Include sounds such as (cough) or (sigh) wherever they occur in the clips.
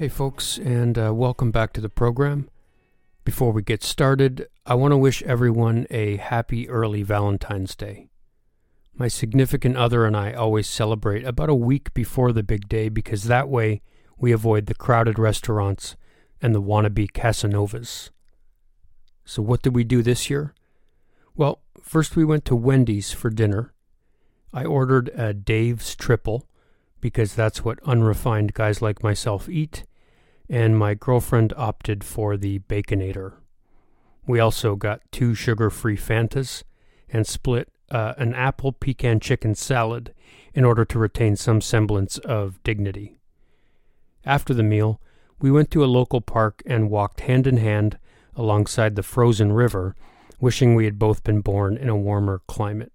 Hey, folks, and uh, welcome back to the program. Before we get started, I want to wish everyone a happy early Valentine's Day. My significant other and I always celebrate about a week before the big day because that way we avoid the crowded restaurants and the wannabe Casanovas. So, what did we do this year? Well, first we went to Wendy's for dinner. I ordered a Dave's Triple because that's what unrefined guys like myself eat and my girlfriend opted for the Baconator. We also got two sugar free Fantas and split uh, an apple pecan chicken salad in order to retain some semblance of dignity. After the meal, we went to a local park and walked hand in hand alongside the frozen river, wishing we had both been born in a warmer climate.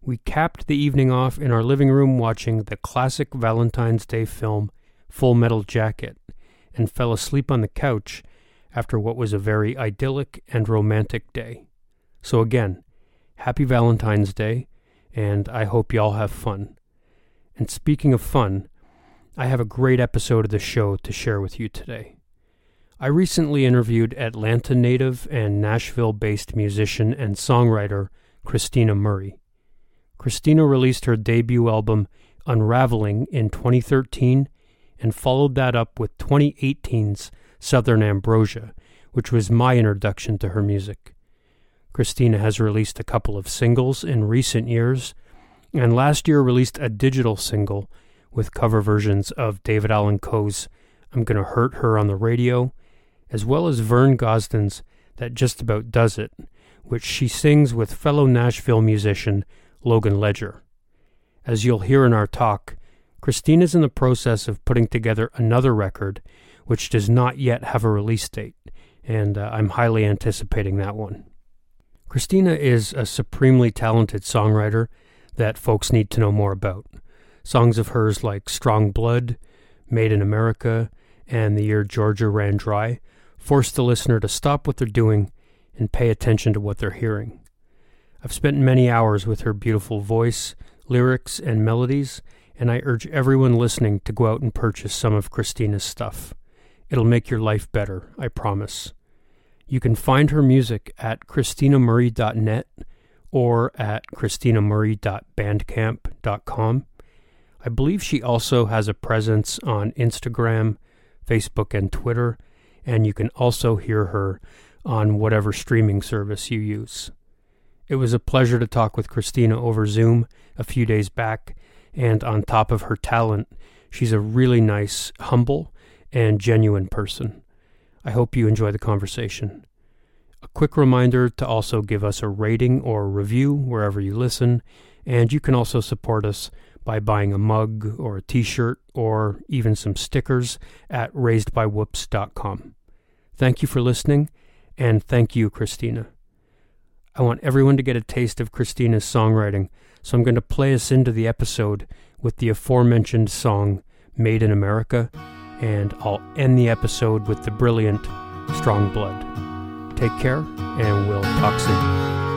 We capped the evening off in our living room watching the classic Valentine's Day film Full Metal Jacket and fell asleep on the couch after what was a very idyllic and romantic day. So, again, happy Valentine's Day, and I hope y'all have fun. And speaking of fun, I have a great episode of the show to share with you today. I recently interviewed Atlanta native and Nashville based musician and songwriter Kristina Murray. Kristina released her debut album Unraveling in 2013 and followed that up with 2018's Southern Ambrosia, which was my introduction to her music. Kristina has released a couple of singles in recent years, and last year released a digital single with cover versions of David Allan Coe's I'm Gonna Hurt Her on the Radio, as well as Vern Gosdin's That Just About Does It, which she sings with fellow Nashville musician Logan Ledger. As you'll hear in our talk, Christine is in the process of putting together another record, which does not yet have a release date, and uh, I'm highly anticipating that one. Kristina is a supremely talented songwriter that folks need to know more about. Songs of hers like Strong Blood, Made in America, and The Year Georgia Ran Dry force the listener to stop what they're doing and pay attention to what they're hearing. I've spent many hours with her beautiful voice, lyrics, and melodies, and I urge everyone listening to go out and purchase some of Kristina's stuff. It'll make your life better, I promise. You can find her music at kristinamurray.net or at kristinamurray.bandcamp.com. I believe she also has a presence on Instagram, Facebook, and Twitter, and you can also hear her on whatever streaming service you use. It was a pleasure to talk with Kristina over Zoom a few days back, and on top of her talent, she's a really nice, humble, and genuine person. I hope you enjoy the conversation. A quick reminder to also give us a rating or review wherever you listen, and you can also support us by buying a mug or a t shirt or even some stickers at raisedbywhoops.com. Thank you for listening, and thank you, Kristina. I want everyone to get a taste of Kristina's songwriting so I'm going to play us into the episode with the aforementioned song Made in America, and I'll end the episode with the brilliant Strong Blood. Take care, and we'll talk soon.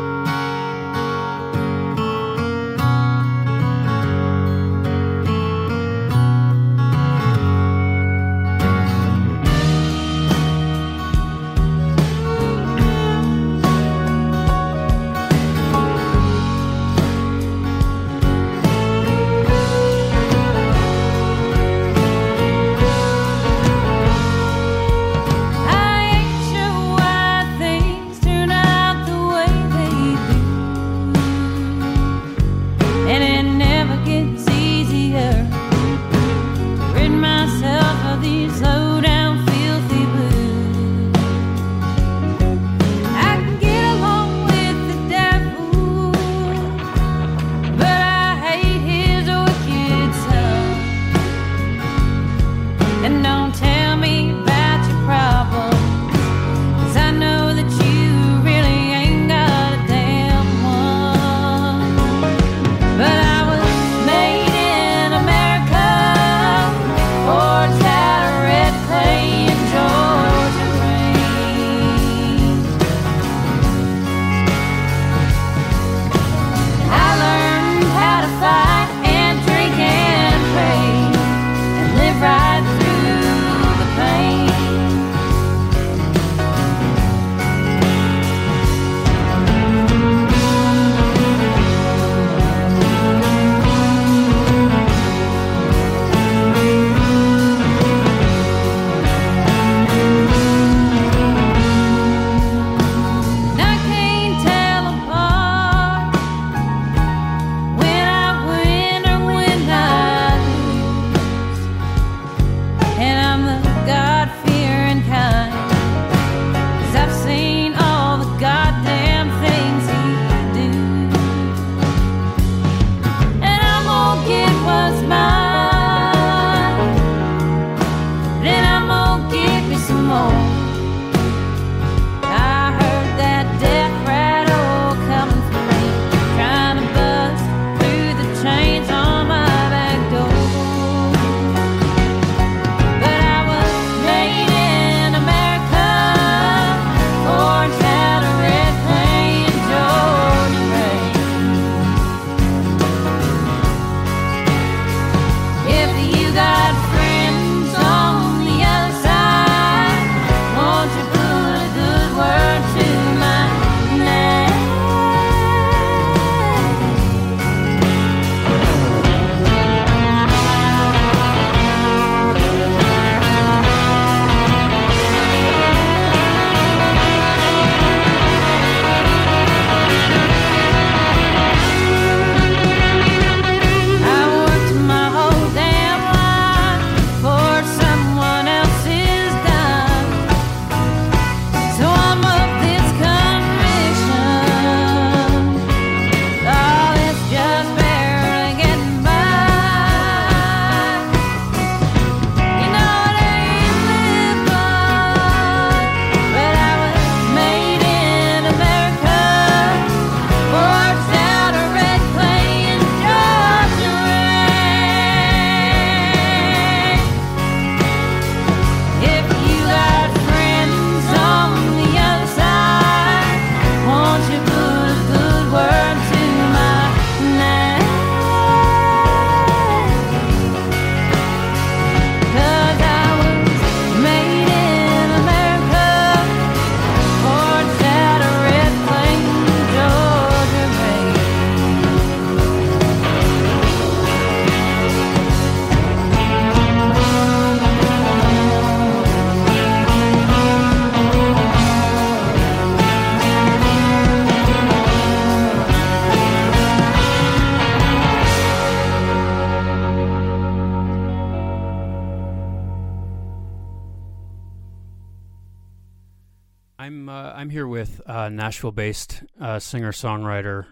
With uh, Nashville-based uh, singer-songwriter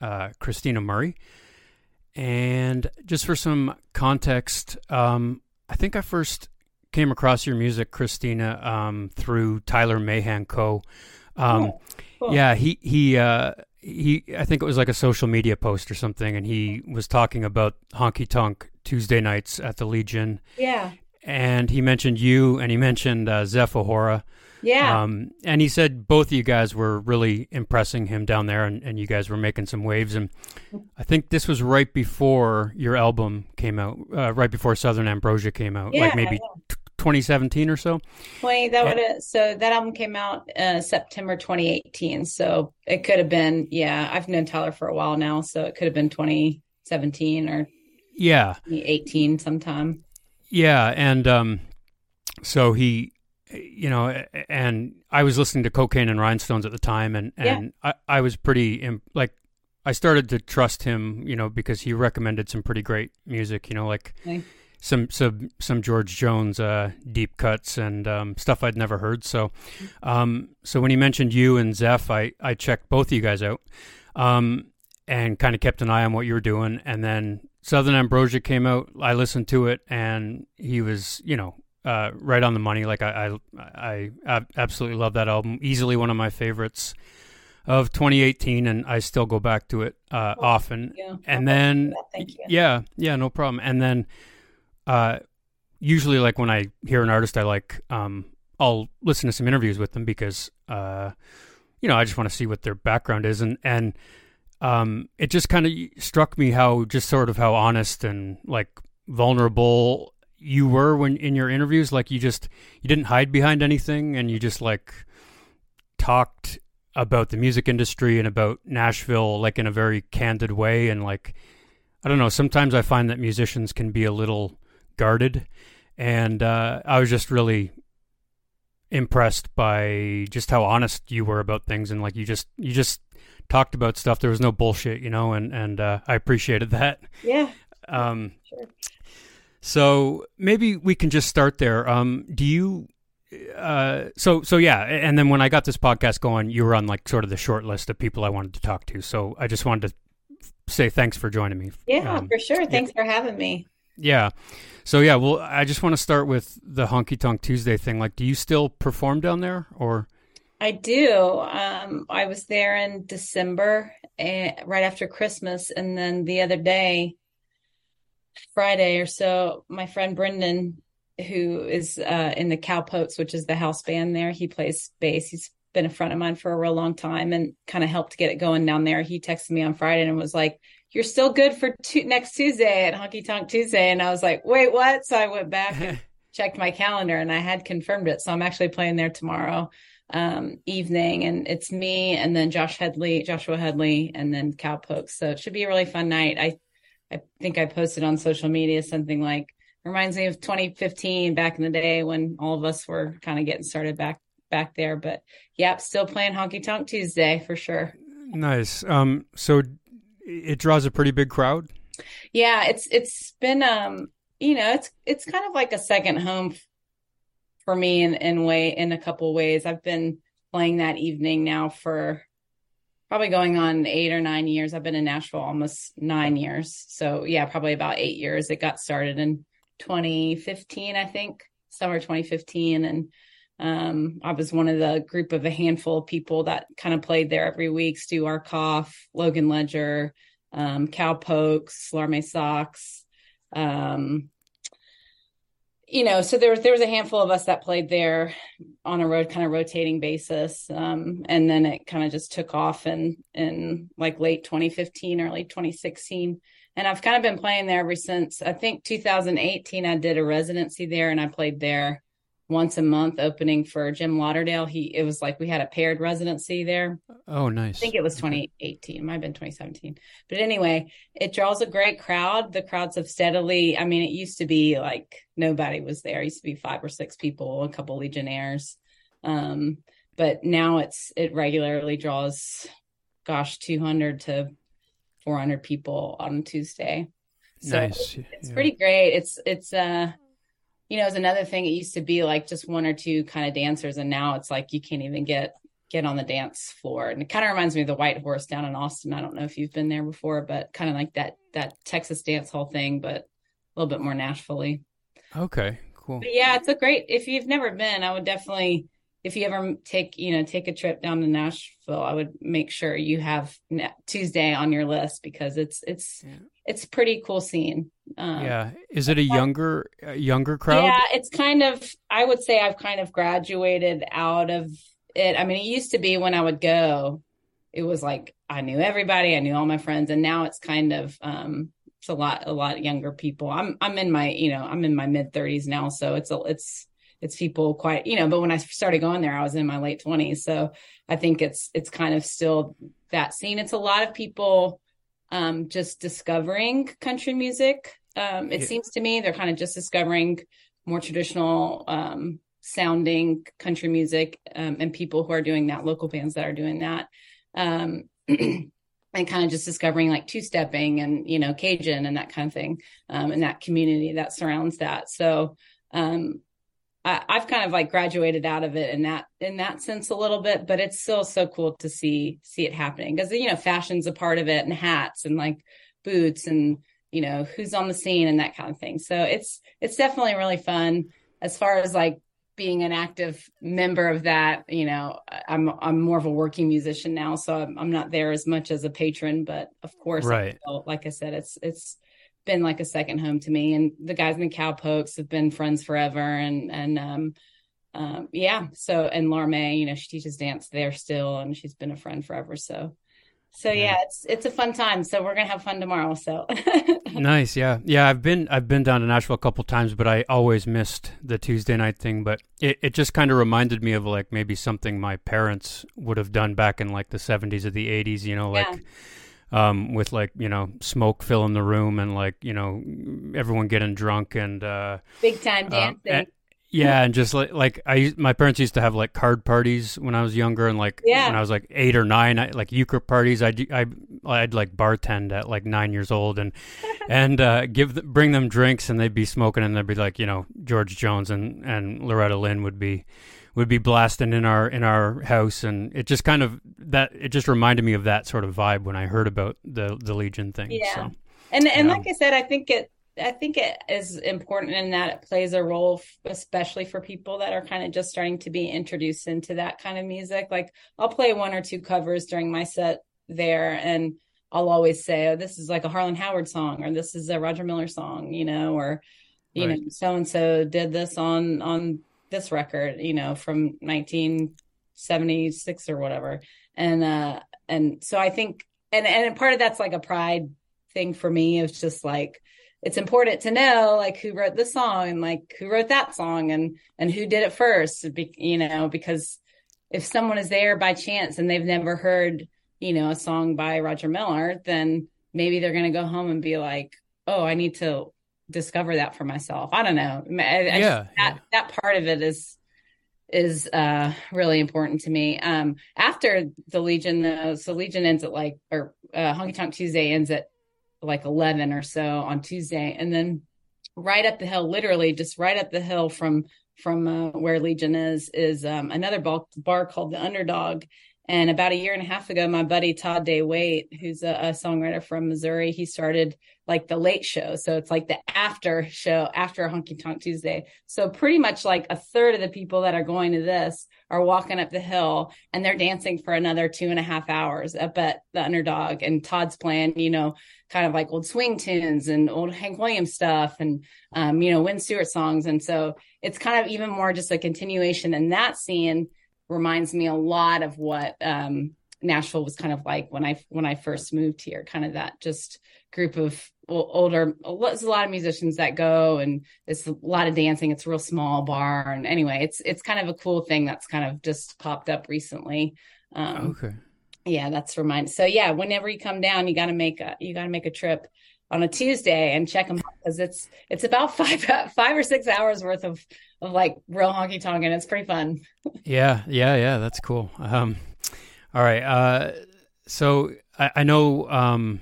uh, Kristina Murray, and just for some context, um, I think I first came across your music, Kristina, um, through Tyler Mahan Coe Um, oh, cool. Yeah, he he uh, he. I think it was like a social media post or something, and he was talking about honky tonk Tuesday nights at the Legion. Yeah, and he mentioned you, and he mentioned uh, Zeph OHora. Yeah. Um, and he said both of you guys were really impressing him down there, and, and you guys were making some waves. And I think this was right before your album came out, uh, right before Southern Ambrosia came out, yeah, like maybe yeah. 2017 or so. 20 that would have, so that album came out uh, September 2018. So it could have been, yeah, I've known Tyler for a while now, so it could have been 2017 or yeah, 18 sometime. Yeah, and um, so he you know, and I was listening to Cocaine and Rhinestones at the time, and and yeah. I, I was pretty like I started to trust him, you know, because he recommended some pretty great music, you know, like okay. some some some George Jones uh, deep cuts and um, stuff I'd never heard. So, um, so when he mentioned you and Zeph, I I checked both of you guys out, um, and kind of kept an eye on what you were doing, and then Southern Ambrosia came out. I listened to it, and he was, you know, uh, right on the money. Like I, I, I absolutely love that album. Easily one of my favorites of 2018, and I still go back to it uh, oh, often. And then, yeah, yeah, no problem. And then, uh, usually, like when I hear an artist I like, um, I'll listen to some interviews with them because, uh, you know, I just want to see what their background is, and and um, it just kind of struck me how just sort of how honest and like vulnerable you were when in your interviews like you just you didn't hide behind anything and you just like talked about the music industry and about Nashville like in a very candid way and like I don't know sometimes I find that musicians can be a little guarded. And uh, I was just really impressed by just how honest you were about things and like you just you just talked about stuff. There was no bullshit you know and and uh, I appreciated that. Yeah. Um sure. So maybe we can just start there. Um, do you? Uh, so so yeah, and then when I got this podcast going, you were on like sort of the short list of people I wanted to talk to. So I just wanted to say thanks for joining me. Yeah, um, for sure. Thanks yeah. for having me. Yeah. So yeah, well, I just want to start with the Honky Tonk Tuesday thing. Like, do you still perform down there, or? I do. Um, I was there in December, uh, right after Christmas, and then the other day, Friday or so, my friend Brendan, who is uh, in the Cowpokes, which is the house band there, he plays bass. He's been a friend of mine for a real long time and kind of helped get it going down there. He texted me on Friday and was like, "You're still good for next Tuesday at Honky Tonk Tuesday." And I was like, "Wait, what?" So I went back and (laughs) checked my calendar and I had confirmed it. So I'm actually playing there tomorrow um, evening, and it's me and then Josh Hedley, Joshua Hedley, and then Cowpokes. So it should be a really fun night. I I think I posted on social media something like reminds me of 2015 back in the day when all of us were kind of getting started back back there. But yep, still playing Honky Tonk Tuesday for sure. Nice. Um, so it draws a pretty big crowd. Yeah, it's it's been um, you know, it's it's kind of like a second home for me in in way in a couple ways. I've been playing that evening now for probably going on eight or nine years. I've been in Nashville almost nine years. So yeah, probably about eight years. It got started in 2015, I think, summer 2015. And um, I was one of the group of a handful of people that kind of played there every week. Stu Arkoff, Logan Ledger, um, Cowpokes, Larme Socks, um, you know, so there was there was a handful of us that played there on a road kind of rotating basis, um, and then it kind of just took off in in like late 2015, early 2016, and I've kind of been playing there ever since. I think 2018, I did a residency there, and I played there once a month opening for Jim Lauderdale. He it was like we had a paired residency there. Oh, nice. I think it was 2018. It might have been 2017. But anyway, it draws a great crowd. The crowds have steadily. I mean, it used to be like nobody was there. It used to be five or six people, a couple Legionnaires. Um, but now it's it regularly draws, gosh, 200 to 400 people on Tuesday. So nice. It's yeah. pretty great. It's it's uh you know, is another thing. It used to be like just one or two kind of dancers, and now it's like you can't even get get on the dance floor. And it kind of reminds me of the White Horse down in Austin. I don't know if you've been there before, but kind of like that that Texas dance hall thing, but a little bit more Nashville. Okay, cool. But yeah, it's a great. If you've never been, I would definitely. If you ever take, you know, take a trip down to Nashville, I would make sure you have Tuesday on your list because it's it's yeah. it's pretty cool scene. Um, yeah, is it a younger a younger crowd? Yeah, it's kind of. I would say I've kind of graduated out of it. I mean, it used to be when I would go, it was like I knew everybody, I knew all my friends, and now it's kind of um, it's a lot a lot younger people. I'm I'm in my you know I'm in my mid 30s now, so it's a it's it's people quite you know. But when I started going there, I was in my late 20s, so I think it's it's kind of still that scene. It's a lot of people um, just discovering country music. Um, it yeah. seems to me they're kind of just discovering more traditional um, sounding country music um, and people who are doing that, local bands that are doing that. Um, (clears throat) and kind of just discovering like two stepping and, you know, Cajun and that kind of thing, um, and that community that surrounds that. So, um, I, I've kind of like graduated out of it in that in that sense a little bit, but it's still so cool to see see it happening because you know fashion's a part of it and hats and like boots and you know who's on the scene and that kind of thing. So it's it's definitely really fun as far as like being an active member of that, you know, I'm I'm more of a working musician now, so I'm, I'm not there as much as a patron. But of course, right. Like I said, it's it's been like a second home to me. And the guys in the Cowpokes have been friends forever, and and um, um, yeah. So and Laura May, you know, she teaches dance there still, and she's been a friend forever. So so yeah. yeah. it's it's a fun time. So we're gonna have fun tomorrow. So (laughs) nice, yeah, yeah. I've been I've been down to Nashville a couple times, but I always missed the Tuesday night thing. But it it just kind of reminded me of like maybe something my parents would have done back in like the seventies or the eighties. You know, like. Yeah. Um, with like you know smoke filling the room and like you know everyone getting drunk and uh, big time dancing. Uh, and, yeah, and just like like I my parents used to have like card parties when I was younger, and like yeah. when I was like eight or nine, I, like euchre parties. I'd I I'd like bartend at like nine years old, and (laughs) and uh, give the, bring them drinks, and they'd be smoking, and they'd be like you know George Jones and and Loretta Lynn would be would be blasting in our in our house, and it just kind of that it just reminded me of that sort of vibe when I heard about the the Legion thing. Yeah, so, and and yeah. like I said, I think it I think it is important in that it plays a role, especially for people that are kind of just starting to be introduced into that kind of music. Like I'll play one or two covers during my set there, and I'll always say, "Oh, this is like a Harlan Howard song," or "This is a Roger Miller song," you know, or you right. know, so and so did this on on this record, you know, from 1976 or whatever, and uh, and so I think, and and part of that's like a pride thing for me. It's just like it's important to know like who wrote the song and like who wrote that song and and who did it first you know because if someone is there by chance and they've never heard you know a song by roger miller then maybe they're going to go home and be like oh i need to discover that for myself i don't know I, I yeah, that, yeah. that part of it is is uh really important to me um after the legion though so legion ends at like or uh honky tonk tuesday ends at like 11 or so on Tuesday. And then right up the hill, literally just right up the hill from from uh, where Legion is, is um, another bar, bar called the Underdog. And about a year and a half ago, my buddy Todd Day Wait, who's a, a, songwriter from Missouri, he started like the late show. So it's like the after show after Honky Tonk Tuesday. So pretty much like a third of the people that are going to this are walking up the hill and they're dancing for another two and a half hours up at the underdog. And Todd's playing, you know, kind of like old swing tunes and old Hank Williams stuff and, um, you know, Wynn Stewart songs. And so it's kind of even more just a continuation. in that scene reminds me a lot of what, um, Nashville was kind of like when I when I first moved here, kind of that just group of older. There's a lot of musicians that go, and it's a lot of dancing. It's a real small bar, and anyway, it's it's kind of a cool thing that's kind of just popped up recently. Um, okay. Yeah, that's remind. So yeah, whenever you come down, you got to make a you got to make a trip on a Tuesday and check them because it's it's about five (laughs) five or six hours worth of of like real honky tonk, and it's pretty fun. yeah, yeah, yeah. That's cool. Um, all right. Uh, so I, I know um,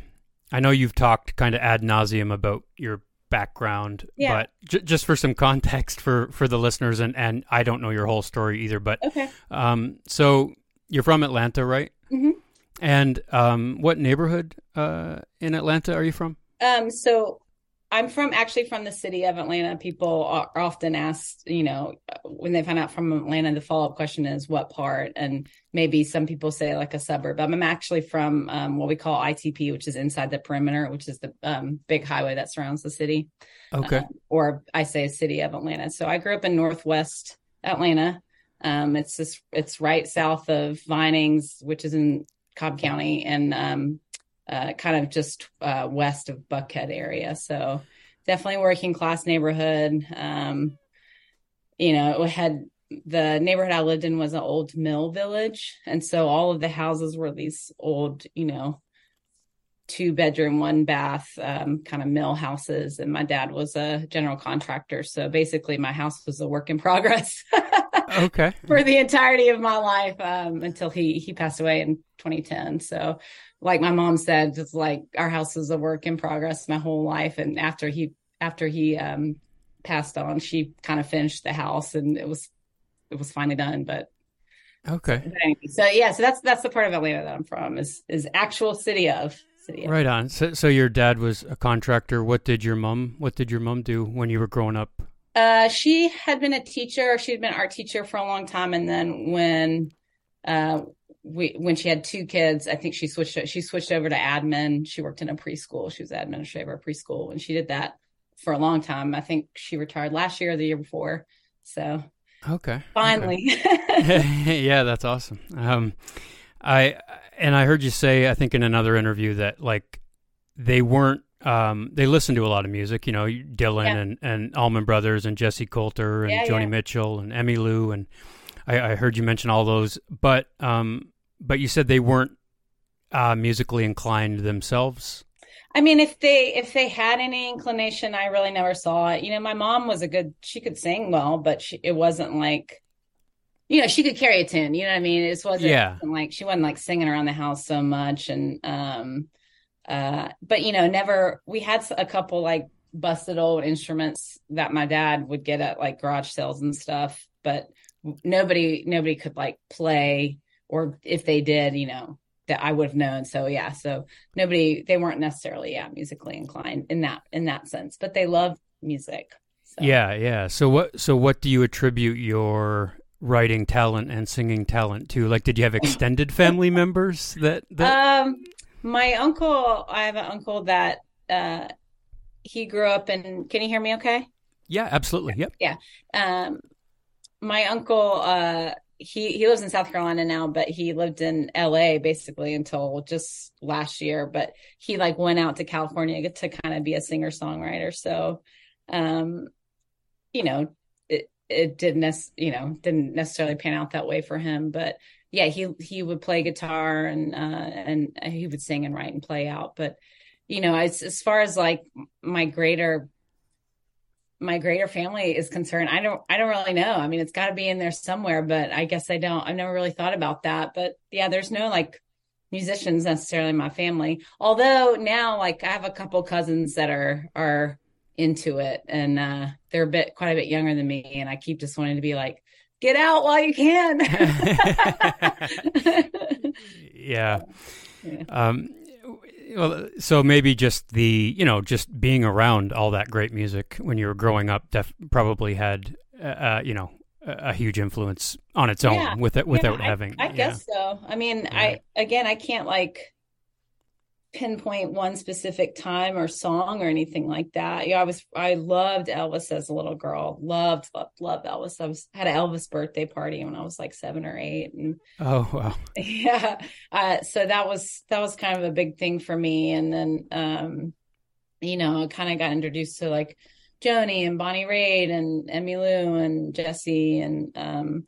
I know you've talked kind of ad nauseum about your background, Yeah. but j- just for some context for for the listeners, and and I don't know your whole story either, but Okay. um, so you're from Atlanta, right? Mhm. And um, what neighborhood uh in Atlanta are you from? Um, so I'm from actually from the city of Atlanta. People are often asked, you know, when they find out from Atlanta, the follow up question is what part? And maybe some people say like a suburb. I'm actually from um, what we call ITP, which is inside the perimeter, which is the um, big highway that surrounds the city. Okay. Um, or I say city of Atlanta. So I grew up in Northwest Atlanta. Um, it's just it's right south of Vinings, which is in Cobb County, and um, uh, kind of just uh, west of Buckhead area. So definitely working class neighborhood. Um, you know, it had the neighborhood I lived in was an old mill village, and so all of the houses were these old, you know, two bedroom, one bath, um, kind of mill houses. And my dad was a general contractor, so basically my house was a work in progress. (laughs) okay. for the entirety of my life um, until he he passed away in 2010. So, like my mom said, it's like our house is a work in progress my whole life. And after he after he um, passed on, she kind of finished the house, and it was it was finally done. But, Okay. but anyway, so yeah, so that's that's the part of Atlanta that I'm from is is actual city of city. Of. Right on. So, so your dad was a contractor. What did your mom? What did your mom do when you were growing up? Uh, she had been a teacher. She'd been an art teacher for a long time, and then when uh, we when she had two kids, I think she switched she switched over to admin. She worked in a preschool. She was administrator of a preschool, and she did that for a long time. I think she retired last year or the year before. So Okay. finally, Okay. (laughs) yeah, that's awesome. Um, I and I heard you say I think in another interview that like they weren't um they listened to a lot of music. You know, Dylan Yeah. and and Allman Brothers and Jessi Colter and Yeah, Joni yeah. Mitchell and Emmylou and I, I heard you mention all those, but um but you said they weren't uh musically inclined themselves. I mean, if they if they had any inclination, I really never saw it. You know, my mom was a good she could sing well, but she, it wasn't like you know, she could carry a tune, you know what I mean? It wasn't Yeah. like she wasn't like singing around the house so much and um uh but you know, never we had a couple like busted old instruments that my dad would get at like garage sales and stuff, but nobody nobody could like play or if they did, you know, that I would have known. So yeah, so nobody they weren't necessarily yeah musically inclined in that in that sense, but they love music. So. Yeah, yeah. So what so what do you attribute your writing talent and singing talent to? Like did you have extended (laughs) family members that that Um, my uncle, I have an uncle that uh he grew up in. Can you hear me? Okay. Yeah, absolutely. Yep. Yeah. Um, my uncle, uh, he he lives in South Carolina now, but he lived in L.A. basically until just last year. But he like went out to California to kind of be a singer songwriter. So, um, you know, it it didn't you know didn't necessarily pan out that way for him, but yeah, he he would play guitar and uh and he would sing and write and play out. But you know, as as far as like my greater my greater family is concerned, I don't I don't really know. I mean, it's got to be in there somewhere, but I guess I don't. I've never really thought about that. But yeah, there's no like musicians necessarily in my family. Although now, like I have a couple cousins that are are into it, and uh, they're a bit quite a bit younger than me, and I keep just wanting to be like, get out while you can. (laughs) (laughs) yeah. Yeah. Um, well, so maybe just the you know just being around all that great music when you were growing up def- probably had uh, uh, you know a, a huge influence on its own Yeah. with it without Yeah, I- having. I, yeah. guess so. I mean, I again, I can't like pinpoint one specific time or song or anything like that. Yeah, I was I loved Elvis as a little girl. Loved, loved, loved Elvis. I was had an Elvis birthday party when I was like seven or eight, and Oh wow. (laughs) yeah, uh, so that was that was kind of a big thing for me. And then, um, you know, I kind of got introduced to like Joni and Bonnie Raitt and Emmylou and Jessi and um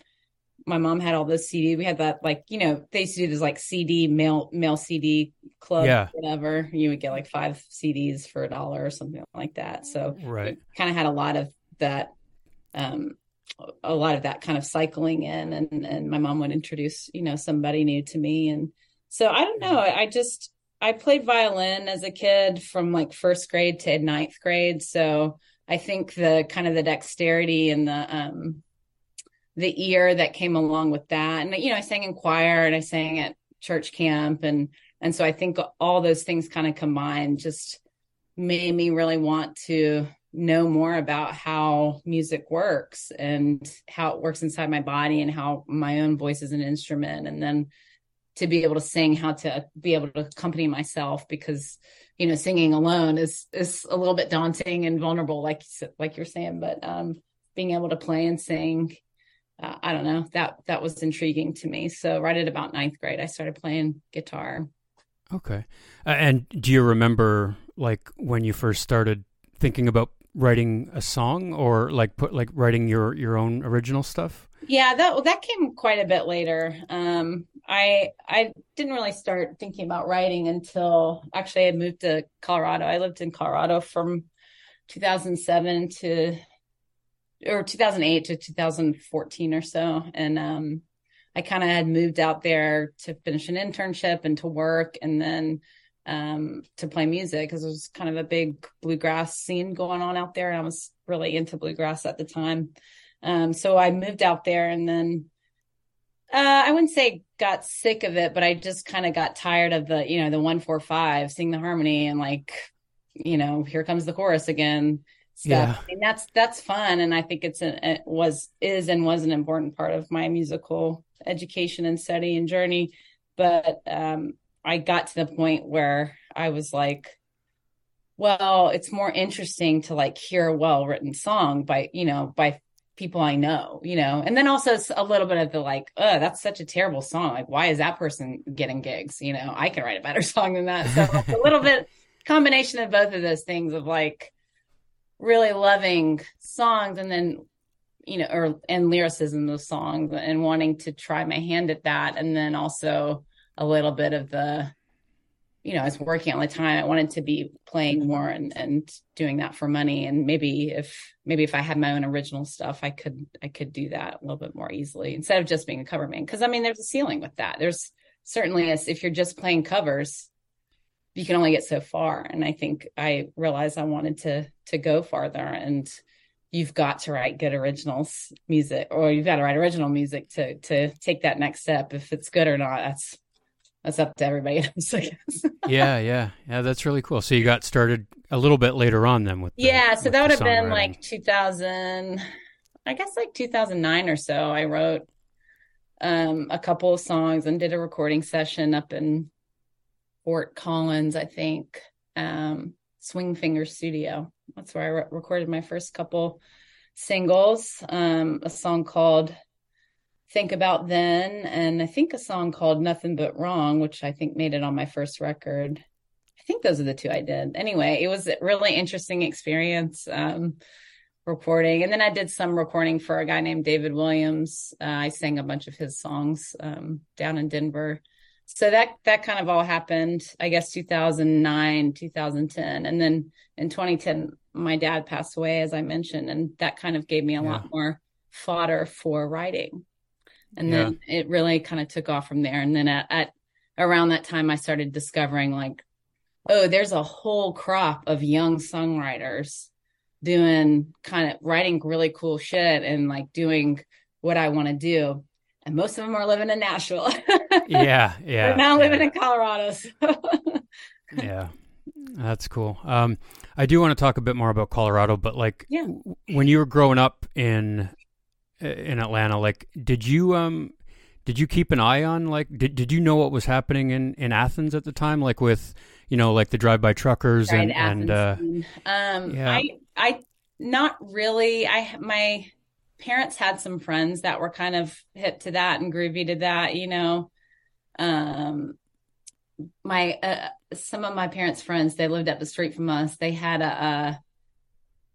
my mom had all those CD. We had that like, you know, they used to do this like CD mail mail CD club, Yeah. whatever. You would get like five CDs for a dollar or something like that. So Right. kind of had a lot of that um a lot of that kind of cycling in and and my mom would introduce you know somebody new to me and so i don't know i just I played violin as a kid from like first grade to ninth grade. So I think the kind of the dexterity and the um the ear that came along with that. And you know, I sang in choir and I sang at church camp and and so I think all those things kind of combined just made me really want to know more about how music works and how it works inside my body and how my own voice is an instrument and then to be able to sing how to be able to accompany myself because you know singing alone is is a little bit daunting and vulnerable like like you're saying but um being able to play and sing uh, i don't know. That that was intriguing to me. So right at about ninth grade i started playing guitar. Okay. Uh, and do you remember like when you first started thinking about writing a song or like put like writing your your own original stuff? Yeah that that came quite a bit later. Um i i didn't really start thinking about writing until actually i moved to colorado. I lived in colorado from 2007 to or 2008 to 2014 or so and um i kind of had moved out there to finish an internship and to work and then um, to play music because there was kind of a big bluegrass scene going on out there. And I was really into bluegrass at the time. Um, so I moved out there and then uh, I wouldn't say got sick of it, but I just kind of got tired of the, you know, the one, four, five, sing the harmony and like, you know, here comes the chorus again. Stuff. Yeah. I mean, that's that's fun, and I think it's a it was is and was an important part of my musical education and study and journey. But um, I got to the point where I was like, well, it's more interesting to like hear a well written song by, you know, by people I know, you know, and then also a little bit of the like, oh, that's such a terrible song. Like, why is that person getting gigs? You know, I can write a better (laughs) song than that. So a little bit combination of both of those things of like really loving songs and then, you know, or and lyricism of songs and wanting to try my hand at that. And then also a little bit of the you know, I was working all the time. I wanted to be playing more and, and doing that for money. And maybe if maybe if I had my own original stuff, I could I could do that a little bit more easily instead of just being a cover man. Because I mean, there's a ceiling with that. There's certainly if you're just playing covers, you can only get so far. And I think I realized I wanted to to go farther. And you've got to write good originals music, or you've got to write original music to to take that next step. If it's good or not, that's that's up to everybody (laughs) else, I guess. yeah, yeah, yeah. That's really cool. So you got started a little bit later on then with the, yeah. So that would have been like 2000, I guess like 2009 or so. I wrote um, a couple of songs and did a recording session up in Fort Collins, I think, um, Swing Finger Studio. That's where I re- recorded my first couple singles. Um, a song called think about then and i think a song called nothing but wrong which i think made it on my first record. I think those are the two i did. Anyway it was a really interesting experience um, recording. And then i did some recording for a guy named david williams. Uh, i sang a bunch of his songs um, down in denver so that that kind of all happened i guess 2009 2010 and then in 2010 my dad passed away as i mentioned and that kind of gave me a yeah. lot more fodder for writing and yeah. then it really kind of took off from there and then at, at, around that time i started discovering like oh there's a whole crop of young songwriters doing kind of writing really cool shit and like doing what i want to do and most of them are living in nashville (laughs) yeah yeah They're now yeah. living in colorado so. (laughs) yeah that's cool um i do want to talk a bit more about colorado but like yeah. when you were growing up in in Atlanta. Like, did you um, did you keep an eye on like did did you know what was happening in in Athens at the time? Like with you know like the drive by truckers and and uh, um, yeah. I I not really. I my parents had some friends that were kind of hip to that and groovy to that. You know, um, my uh, some of my parents' friends they lived up the street from us. They had a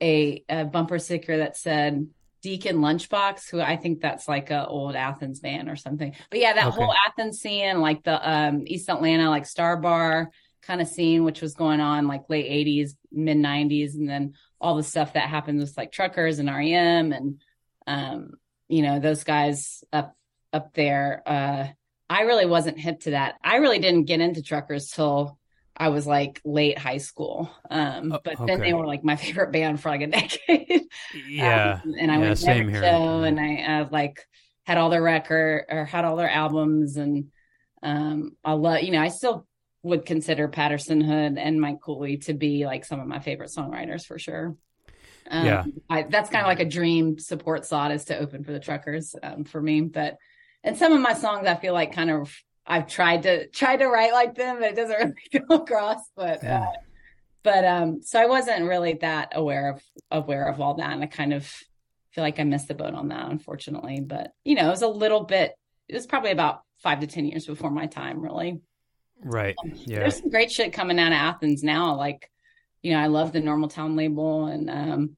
a, a bumper sticker that said Deacon Lunchbox, who I think that's like a old Athens band or something. But yeah, that okay. whole Athens scene, like the um, East Atlanta, like Star Bar kind of scene, which was going on like late '80s, mid '90s, and then all the stuff that happened with like truckers and REM and um, you know those guys up up there. Uh, I really wasn't hip to that. I really didn't get into truckers till I was like late high school. Um, Oh, but then they were like my (laughs) favorite band for like a decade. Yeah. Um, and I yeah, went to same show and I uh, like had all their record or had all their albums and um I love you know I still would consider Patterson Hood and Mike Cooley to be like some of my favorite songwriters for sure. Um, Yeah. I, that's kind of like a dream support slot is to open for the truckers um, for me. But and some of my songs I feel like kind of I've tried to tried to write like them, but it doesn't (laughs) really go across. But Yeah. uh, but um, so I wasn't really that aware of aware of all that, and I kind of feel like I missed the boat on that, unfortunately. But you know, it was a little bit. It was probably about five to ten years before my time, really. Right. Yeah. There's some great shit coming out of Athens now. Like, you know, I love the Normaltown label and um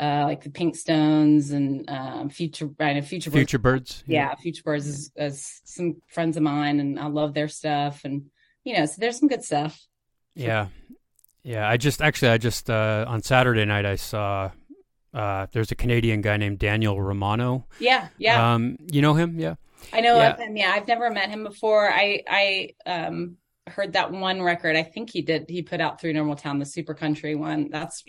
uh like the Pink Stones and um Future right and Futurebirds. Future Birds. Yeah, Futurebirds is, is some friends of mine and I love their stuff and you know, so there's some good stuff. Yeah. Yeah. I just actually I just uh on Saturday night I saw uh there's a Canadian guy named Daniel Romano. Yeah, yeah. Um you know him? Yeah. I know yeah. of him. Yeah, I've never met him before. I I um heard that one record. I think he did he put out through Normaltown, the Super Country one. That's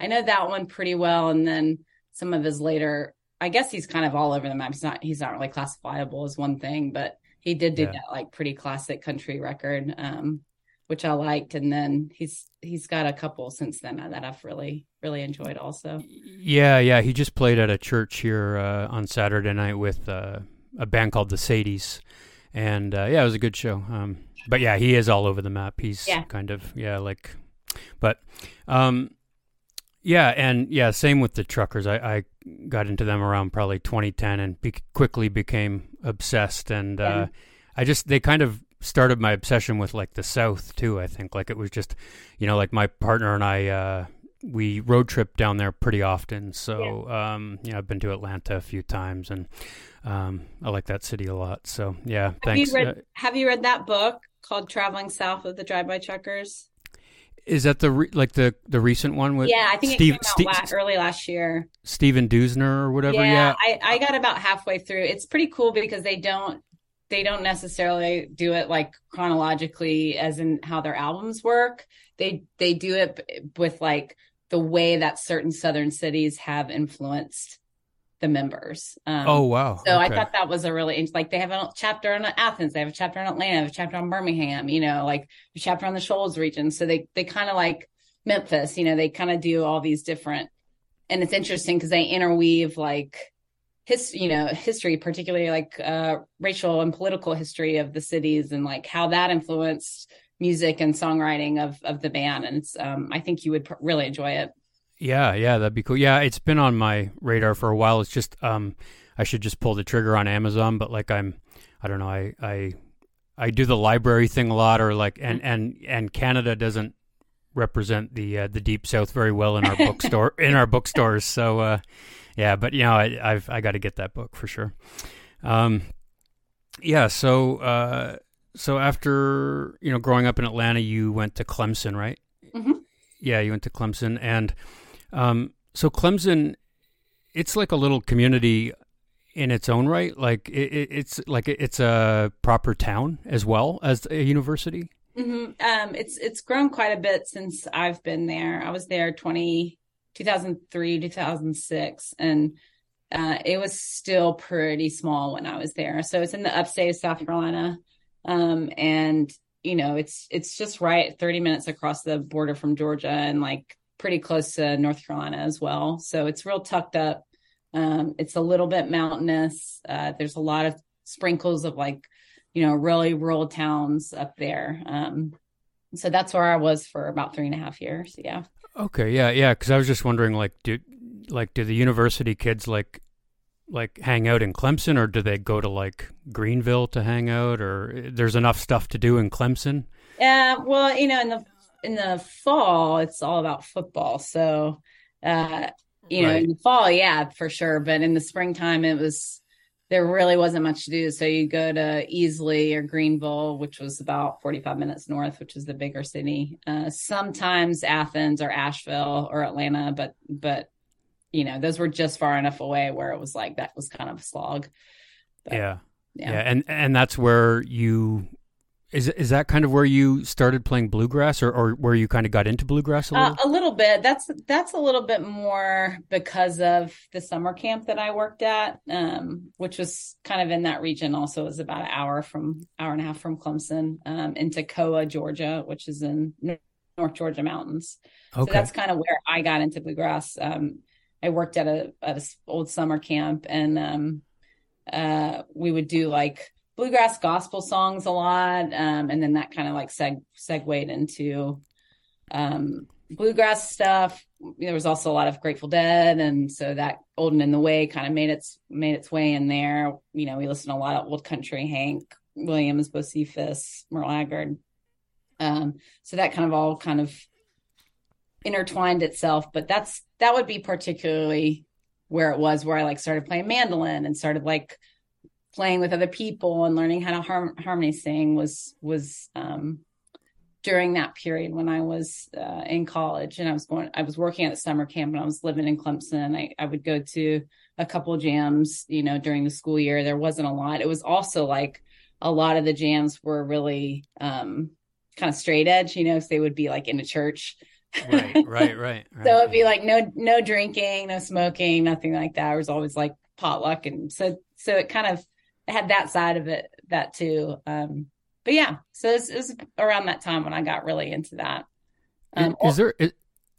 I know that one pretty well. And then some of his later I guess he's kind of all over the map. He's not he's not really classifiable as one thing, but he did do Yeah. that like pretty classic country record, um, which I liked. And then he's he's got a couple since then that I've really, really enjoyed also. Yeah, yeah. He just played at a church here uh, on Saturday night with uh, a band called the Sadies, and uh, yeah, it was a good show. Um, but yeah, he is all over the map. He's Yeah. kind of yeah, like, but um, yeah, and yeah, same with the truckers. I, I got into them around probably 2010 and be- quickly became obsessed, and uh, Yeah. I just they kind of started my obsession with like the South too. I think like it was just, you know, like my partner and I. Uh, we road trip down there pretty often. So, um, you know, I've been to Atlanta a few times and, um, I like that city a lot. So yeah, Have thanks. you read Uh, have you read that book called Traveling South with the Drive By Truckers? is that the, re- like the, the recent one with Yeah, I think Steve, it came out Steve- la- early last year. Stephen Deusner or whatever? yeah, Yeah. I, I got about halfway through. It's pretty cool because they don't they don't necessarily do it like chronologically as in how their albums work. They they do it b- with like the way that certain southern cities have influenced the members. Um, Oh, wow. so I thought that was a really like they have a chapter on Athens, they have a chapter on Atlanta, they have a chapter on Birmingham, you know, like a chapter on the Shoals region. So they they kind of like Memphis, you know, they kind of do all these different, and it's interesting because they interweave like his, you know, history, particularly like uh, racial and political history of the cities and like how that influenced music and songwriting of of the band. And it's um, I think you would pr- really enjoy it. Yeah, yeah, that'd be cool. Yeah, it's been on my radar for a while. It's just um I should just pull the trigger on Amazon, but like I'm I don't know, I I I do the library thing a lot or like and and and Canada doesn't represent the uh, the deep south very well in our bookstore (laughs) in our bookstores. So uh yeah, but you know, I I've I got to get that book for sure. Um yeah, so uh so after, you know, growing up in Atlanta, you went to Clemson, right? Mhm. Yeah, you went to Clemson and um, so Clemson, it's like a little community in its own right. Like it, it, it's like it's a proper town as well as a university. hmm Um, it's it's grown quite a bit since I've been there. I was there 20, 2003, 2006, and uh, it was still pretty small when I was there. So it's in the upstate of South Carolina, um, and you know it's it's just right 30 minutes across the border from Georgia and like pretty close to North Carolina as well. So it's real tucked up. Um, it's a little bit mountainous. Uh, there's a lot of sprinkles of like you know, really rural towns up there. Um, so that's where I was for about three and a half years. Yeah. Okay, yeah, yeah. Because I was just wondering, like, do like do the university kids like like hang out in Clemson, or do they go to like Greenville to hang out, or there's enough stuff to do in Clemson? Uh, well, you know, in the in the fall, it's all about football. So, uh, you know, Right. in the fall, yeah, for sure. But in the springtime, it was there really wasn't much to do. So you go to Easley or Greenville, which was about 45 minutes north, which is the bigger city. Uh, sometimes Athens or Asheville or Atlanta, but but you know, those were just far enough away where it was like that was kind of a slog. But, yeah. yeah. yeah, and and that's where you is is that kind of where you started playing bluegrass, or, or where you kind of got into bluegrass a little? Uh, a little bit. That's that's a little bit more because of the summer camp that I worked at, um, which was kind of in that region. Also, it was about an hour from hour and a half from Clemson, um, in Toccoa, Georgia, which is in North Georgia mountains. Okay. So that's kind of where I got into bluegrass. Um, I worked at a at a old summer camp, and um, uh, we would do like bluegrass gospel songs a lot, um, and then that kind of like seg segued into um, bluegrass stuff. There was also a lot of Grateful Dead, and so that Old and in the Way" kind of made its made its way in there. You know, we listened a lot of old country, Hank Williams, Bocephus, Merle Haggard. Um, so that kind of all kind of intertwined itself. But that's that would be particularly where it was where I like started playing mandolin and started like playing with other people and learning how to har- harmony sing was was um, during that period when I was uh, in college and I was going I was working at the summer camp and I was living in Clemson. I, I would go to a couple jams, you know, during the school year. There wasn't a lot. It was also like a lot of the jams were really um, kind of straight edge, you know, so they would be like in a church. right, right, right, (laughs) right. So it'd be like no no drinking, no smoking, nothing like that. It was always like potluck and so so it kind of had that side of it that too. Um, but yeah, so it was, it was, around that time when I got really into that. Um, is, is there? Is,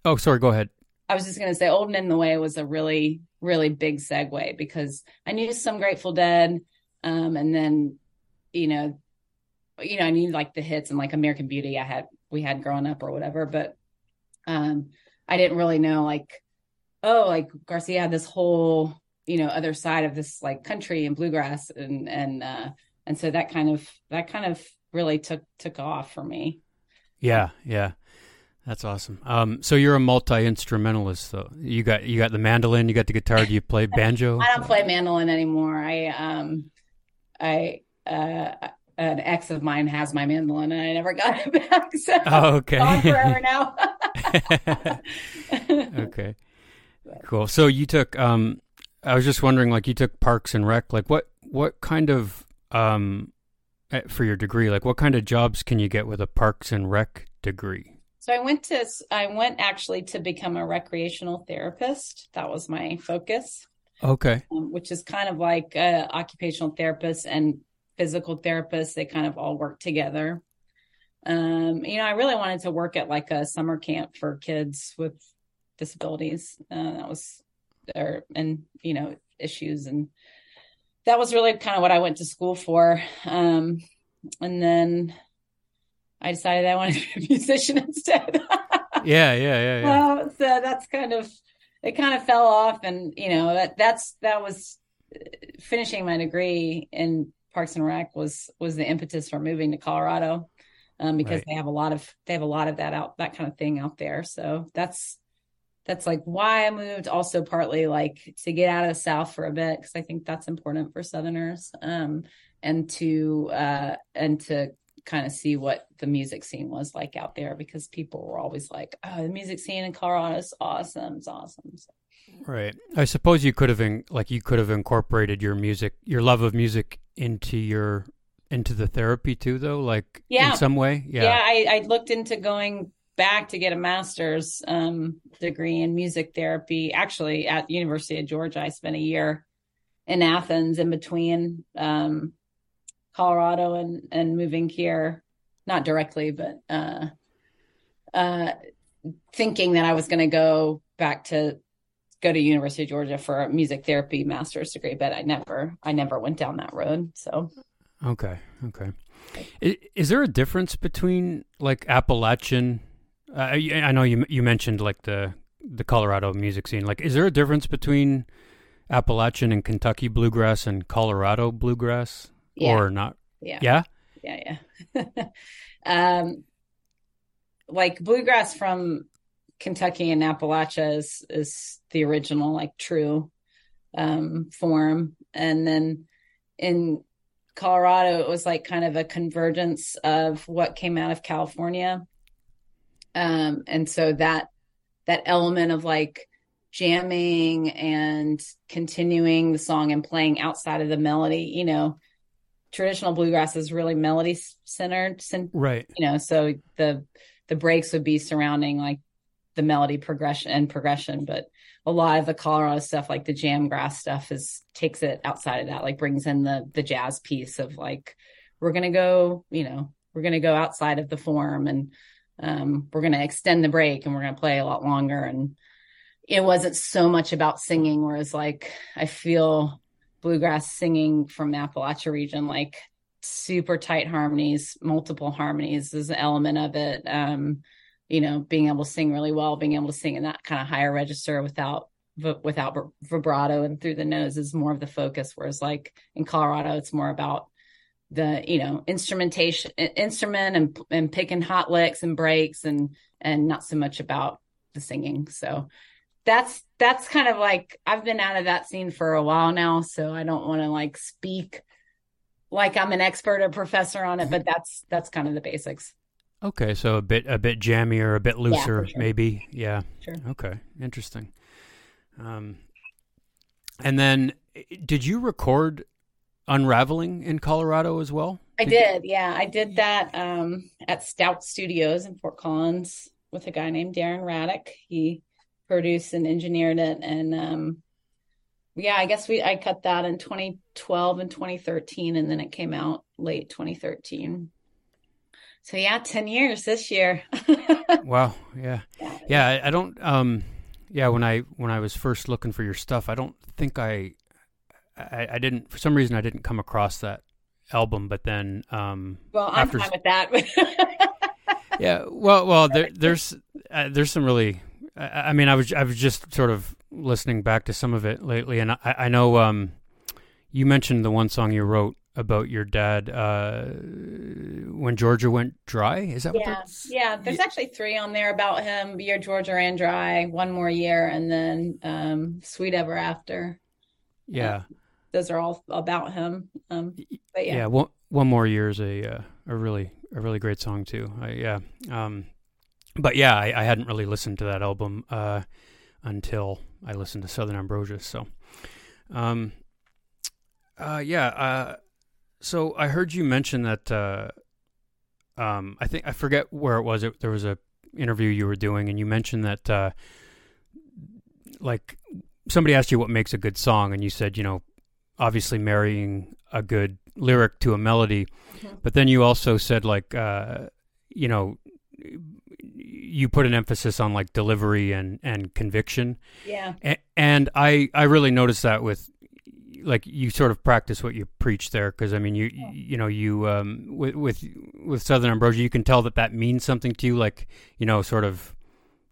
oh, sorry. Go ahead. I was just going to say, Old and in the Way was a really, really big segue because I knew some Grateful Dead, um, and then, you know, you know, I knew like the hits and like American Beauty. I had we had growing up or whatever, but um, I didn't really know like, oh, like Garcia had this whole you know other side of this like country and bluegrass and and uh and so that kind of that kind of really took took off for me yeah yeah that's awesome um so you're a multi-instrumentalist though you got you got the mandolin you got the guitar do you play (laughs) banjo i don't play mandolin anymore i um i uh an ex of mine has my mandolin and I never (laughs) got it back. So oh, okay. Gone forever (laughs) now. okay. Cool. So you took um I was just wondering, like, you took Parks and Rec. Like, what what kind of um eh, for your degree? Like, what kind of jobs can you get with a Parks and Rec degree? So I went to I went actually to become a recreational therapist. That was my focus. Okay. Um, which is kind of like uh, occupational therapist and physical therapist. They kind of all work together. Um, you know, I really wanted to work at like a summer camp for kids with disabilities. Uh, that was or and you know issues and that was really kind of what I went to school for. Um, and then I decided I wanted to be a (laughs) musician instead. (laughs) yeah, yeah, yeah, yeah. so that's kind of it. Kind of fell off, and you know that that's that was finishing my degree in Parks and Rec was was the impetus for moving to Colorado. Um, because right. they have a lot of they have a lot of that out that kind of thing out there. So that's that's like why I moved. Also, partly like to get out of the South for a bit because I think that's important for Southerners, um, and to uh, and to kind of see what the music scene was like out there because people were always like, "Oh, the music scene in Colorado is awesome, it's awesome." So. Right. I suppose you could have in, like you could have incorporated your music, your love of music into your into the therapy too, though. Like yeah. in some way. Yeah. Yeah. I, I looked into going back to get a master's um, degree in music therapy. Actually, at University of Georgia, I spent a year in Athens in between um, Colorado and and moving here, not directly, but uh, uh, thinking that I was going to go back to go to University of Georgia for a music therapy master's degree, but I never I never went down that road. So okay, okay. Is, is there a difference between like Appalachian uh, I know you you mentioned like the the Colorado music scene. Like, is there a difference between Appalachian and Kentucky bluegrass and Colorado bluegrass, yeah. or not? Yeah, yeah, yeah, yeah. (laughs) um, like bluegrass from Kentucky and Appalachia is is the original, like true um, form, and then in Colorado, it was like kind of a convergence of what came out of California um, and so that that element of like jamming and continuing the song and playing outside of the melody, you know, traditional bluegrass is really melody centered, right? You know, so the the breaks would be surrounding like the melody progression and progression, but a lot of the Colorado stuff, like the jam grass stuff, is takes it outside of that, like brings in the the jazz piece of like we're gonna go, you know, we're gonna go outside of the form and um, we're gonna extend the break and we're gonna play a lot longer. And it wasn't so much about singing, whereas like I feel bluegrass singing from the Appalachia region, like super tight harmonies, multiple harmonies is an element of it. Um, you know, being able to sing really well, being able to sing in that kind of higher register without without vibrato and through the nose is more of the focus. Whereas like in Colorado, it's more about the you know instrumentation instrument and and picking hot licks and breaks and and not so much about the singing. So that's that's kind of like I've been out of that scene for a while now, so I don't want to like speak like I'm an expert or professor on it, but that's that's kind of the basics. Okay, so a bit a bit jammier, a bit looser, yeah, sure. maybe. Yeah. Sure. Okay, interesting. Um, and then, did you record Unraveling in Colorado as well? I did. Yeah, I did that um, at Stout Studios in Fort Collins with a guy named Darren Raddick. He produced and engineered it, and um, yeah, I guess we I cut that in 2012 and 2013, and then it came out late 2013. So yeah, 10 years this year. (laughs) wow. Yeah. Yeah. I, I, don't, um, yeah. When I, when I was first looking for your stuff, I don't think I, I, I didn't, for some reason, I didn't come across that album, but then, um, well, I'm after, fine with that. (laughs) yeah. Well, well, there, (laughs) there's, uh, there's some really, I, I, mean, I was, I was just sort of listening back to some of it lately, and I, I know, um, you mentioned the one song you wrote about your dad uh, when Georgia went dry. Is that what? yeah. Yeah, there's yeah. actually three on there about him. Year Georgia ran dry, one more year, and then um, Sweet Ever After. Yeah, those are all about him. Um, but yeah, yeah, one one more year is a uh, a really a really great song too. I, yeah, um, but yeah, I, I, hadn't really listened to that album uh, until I listened to Southern Ambrosia. So, um, uh, yeah, uh, so I heard you mention that. Uh, um, I think I forget where it was. It, there was a interview you were doing, and you mentioned that, uh, like, somebody asked you what makes a good song, and you said, you know, obviously marrying a good lyric to a melody, mm-hmm. but then you also said, like, uh, you know, you put an emphasis on like delivery and and conviction. Yeah. A- and I I really noticed that with like you sort of practice what you preach there because I mean you yeah. you know you um with with with Southern Ambrosia you can tell that that means something to you like you know sort of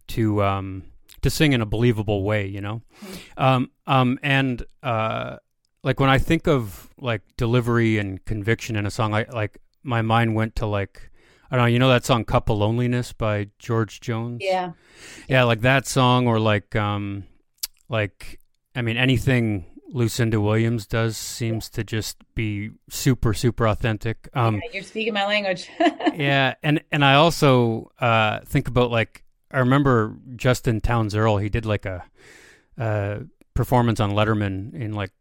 to um to sing in a believable way you know mm-hmm. um um and uh like when I think of like delivery and conviction in a song I like my mind went to like I don't know you know that song Cup of Loneliness by George Jones yeah yeah like that song or like um like I mean anything Lucinda Williams does seems to just be super super authentic. Um, yeah, you're speaking my language. (laughs) yeah, and and I also uh, think about like I remember Justin Townes Earle. He did like a, Uh, performance on Letterman in like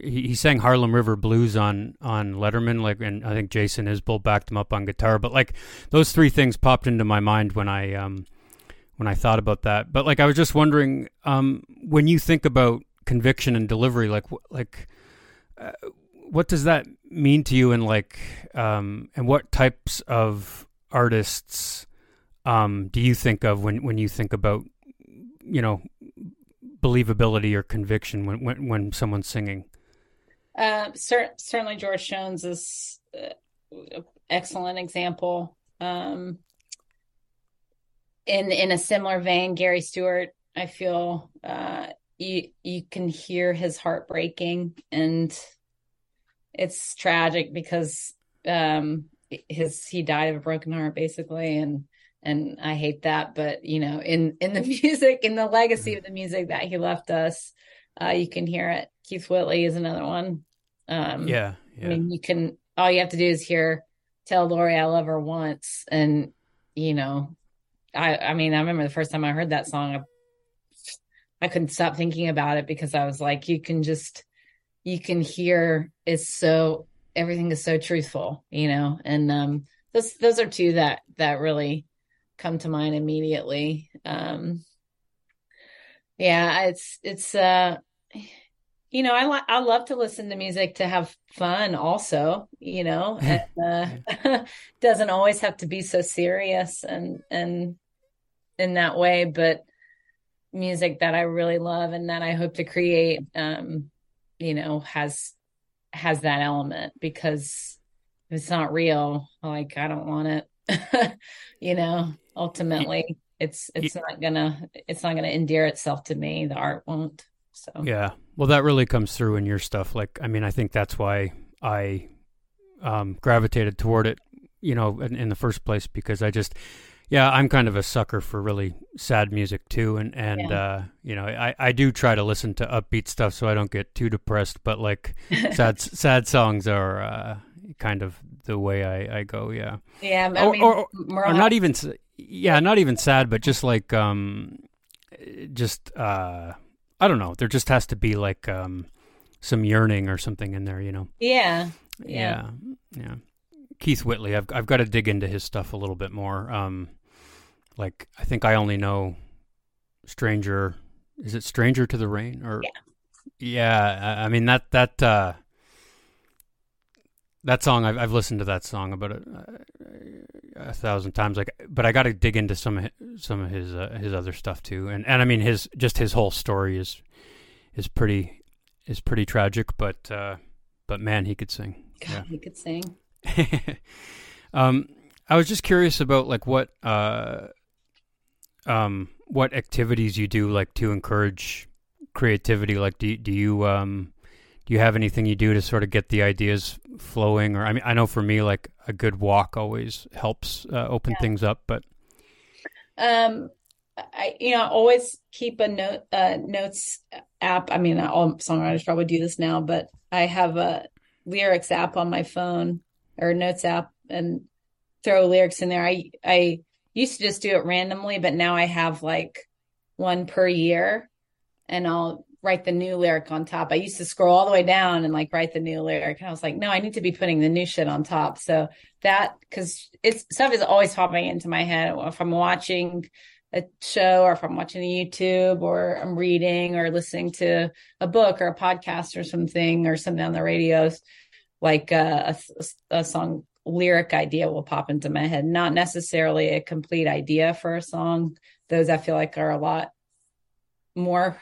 he, sang Harlem River Blues on on Letterman. Like, and I think Jason Isbell backed him up on guitar. But like those three things popped into my mind when I um when I thought about that. But like I was just wondering um when you think about conviction and delivery like like uh, what does that mean to you and like um and what types of artists um do you think of when when you think about you know believability or conviction when when, when someone's singing? Uh cer- certainly george jones is uh, an excellent example. Um in in a similar vein gary stewart i feel uh you you can hear his heart breaking and it's tragic because um his he died of a broken heart basically and and I hate that but you know in in the music in the legacy of the music that he left us uh you can hear it. Keith Whitley is another one. Um yeah, yeah. I mean you can all you have to do is hear tell Lorrie I love her once and you know I I mean I remember the first time I heard that song I I couldn't stop thinking about it because I was like, you can just, you can hear is so everything is so truthful, you know, and um, those those are two that that really come to mind immediately. Um, yeah, it's it's uh, you know, I like I love to listen to music to have fun, also, you know, (laughs) and uh, (laughs) doesn't always have to be so serious and and in that way, but music that I really love and that I hope to create, um, you know, has has that element because if it's not real, like I don't want it. (laughs) you know, ultimately it's it's not gonna it's not gonna endear itself to me. The art won't. So Yeah. Well that really comes through in your stuff. Like I mean, I think that's why I um gravitated toward it, you know, in, in the first place because I just yeah, I'm kind of a sucker for really sad music too, and and yeah. uh, you know, I, I do try to listen to upbeat stuff so I don't get too depressed. But like (laughs) sad sad songs are uh, kind of the way I, I go. Yeah, yeah, I mean, or, or, or not even yeah, not even sad, but just like um, just uh, I don't know. There just has to be like um, some yearning or something in there, you know. Yeah, yeah, yeah. yeah. Keith Whitley, I've I've got to dig into his stuff a little bit more. Um, like I think I only know Stranger. Is it Stranger to the Rain or? Yeah. Yeah, I mean that that uh, that song I've I've listened to that song about a, a thousand times. Like, but I got to dig into some of his, some of his uh, his other stuff too. And and I mean his just his whole story is is pretty is pretty tragic. But uh, but man, he could sing. God, yeah. he could sing. (laughs) um, I was just curious about like what uh um, what activities you do like to encourage creativity. Like, do do you um, do you have anything you do to sort of get the ideas flowing? Or I mean, I know for me, like a good walk always helps uh, open yeah. things up. But um, I you know I always keep a note uh, notes app. I mean, all songwriters probably do this now, but I have a lyrics app on my phone or notes app and throw lyrics in there. I I used to just do it randomly, but now I have like one per year and I'll write the new lyric on top. I used to scroll all the way down and like write the new lyric. And I was like, no, I need to be putting the new shit on top. So that, cause it's stuff is always popping into my head. If I'm watching a show or if I'm watching a YouTube or I'm reading or listening to a book or a podcast or something or something on the radio, like uh, a, a song lyric idea will pop into my head, not necessarily a complete idea for a song. Those I feel like are a lot more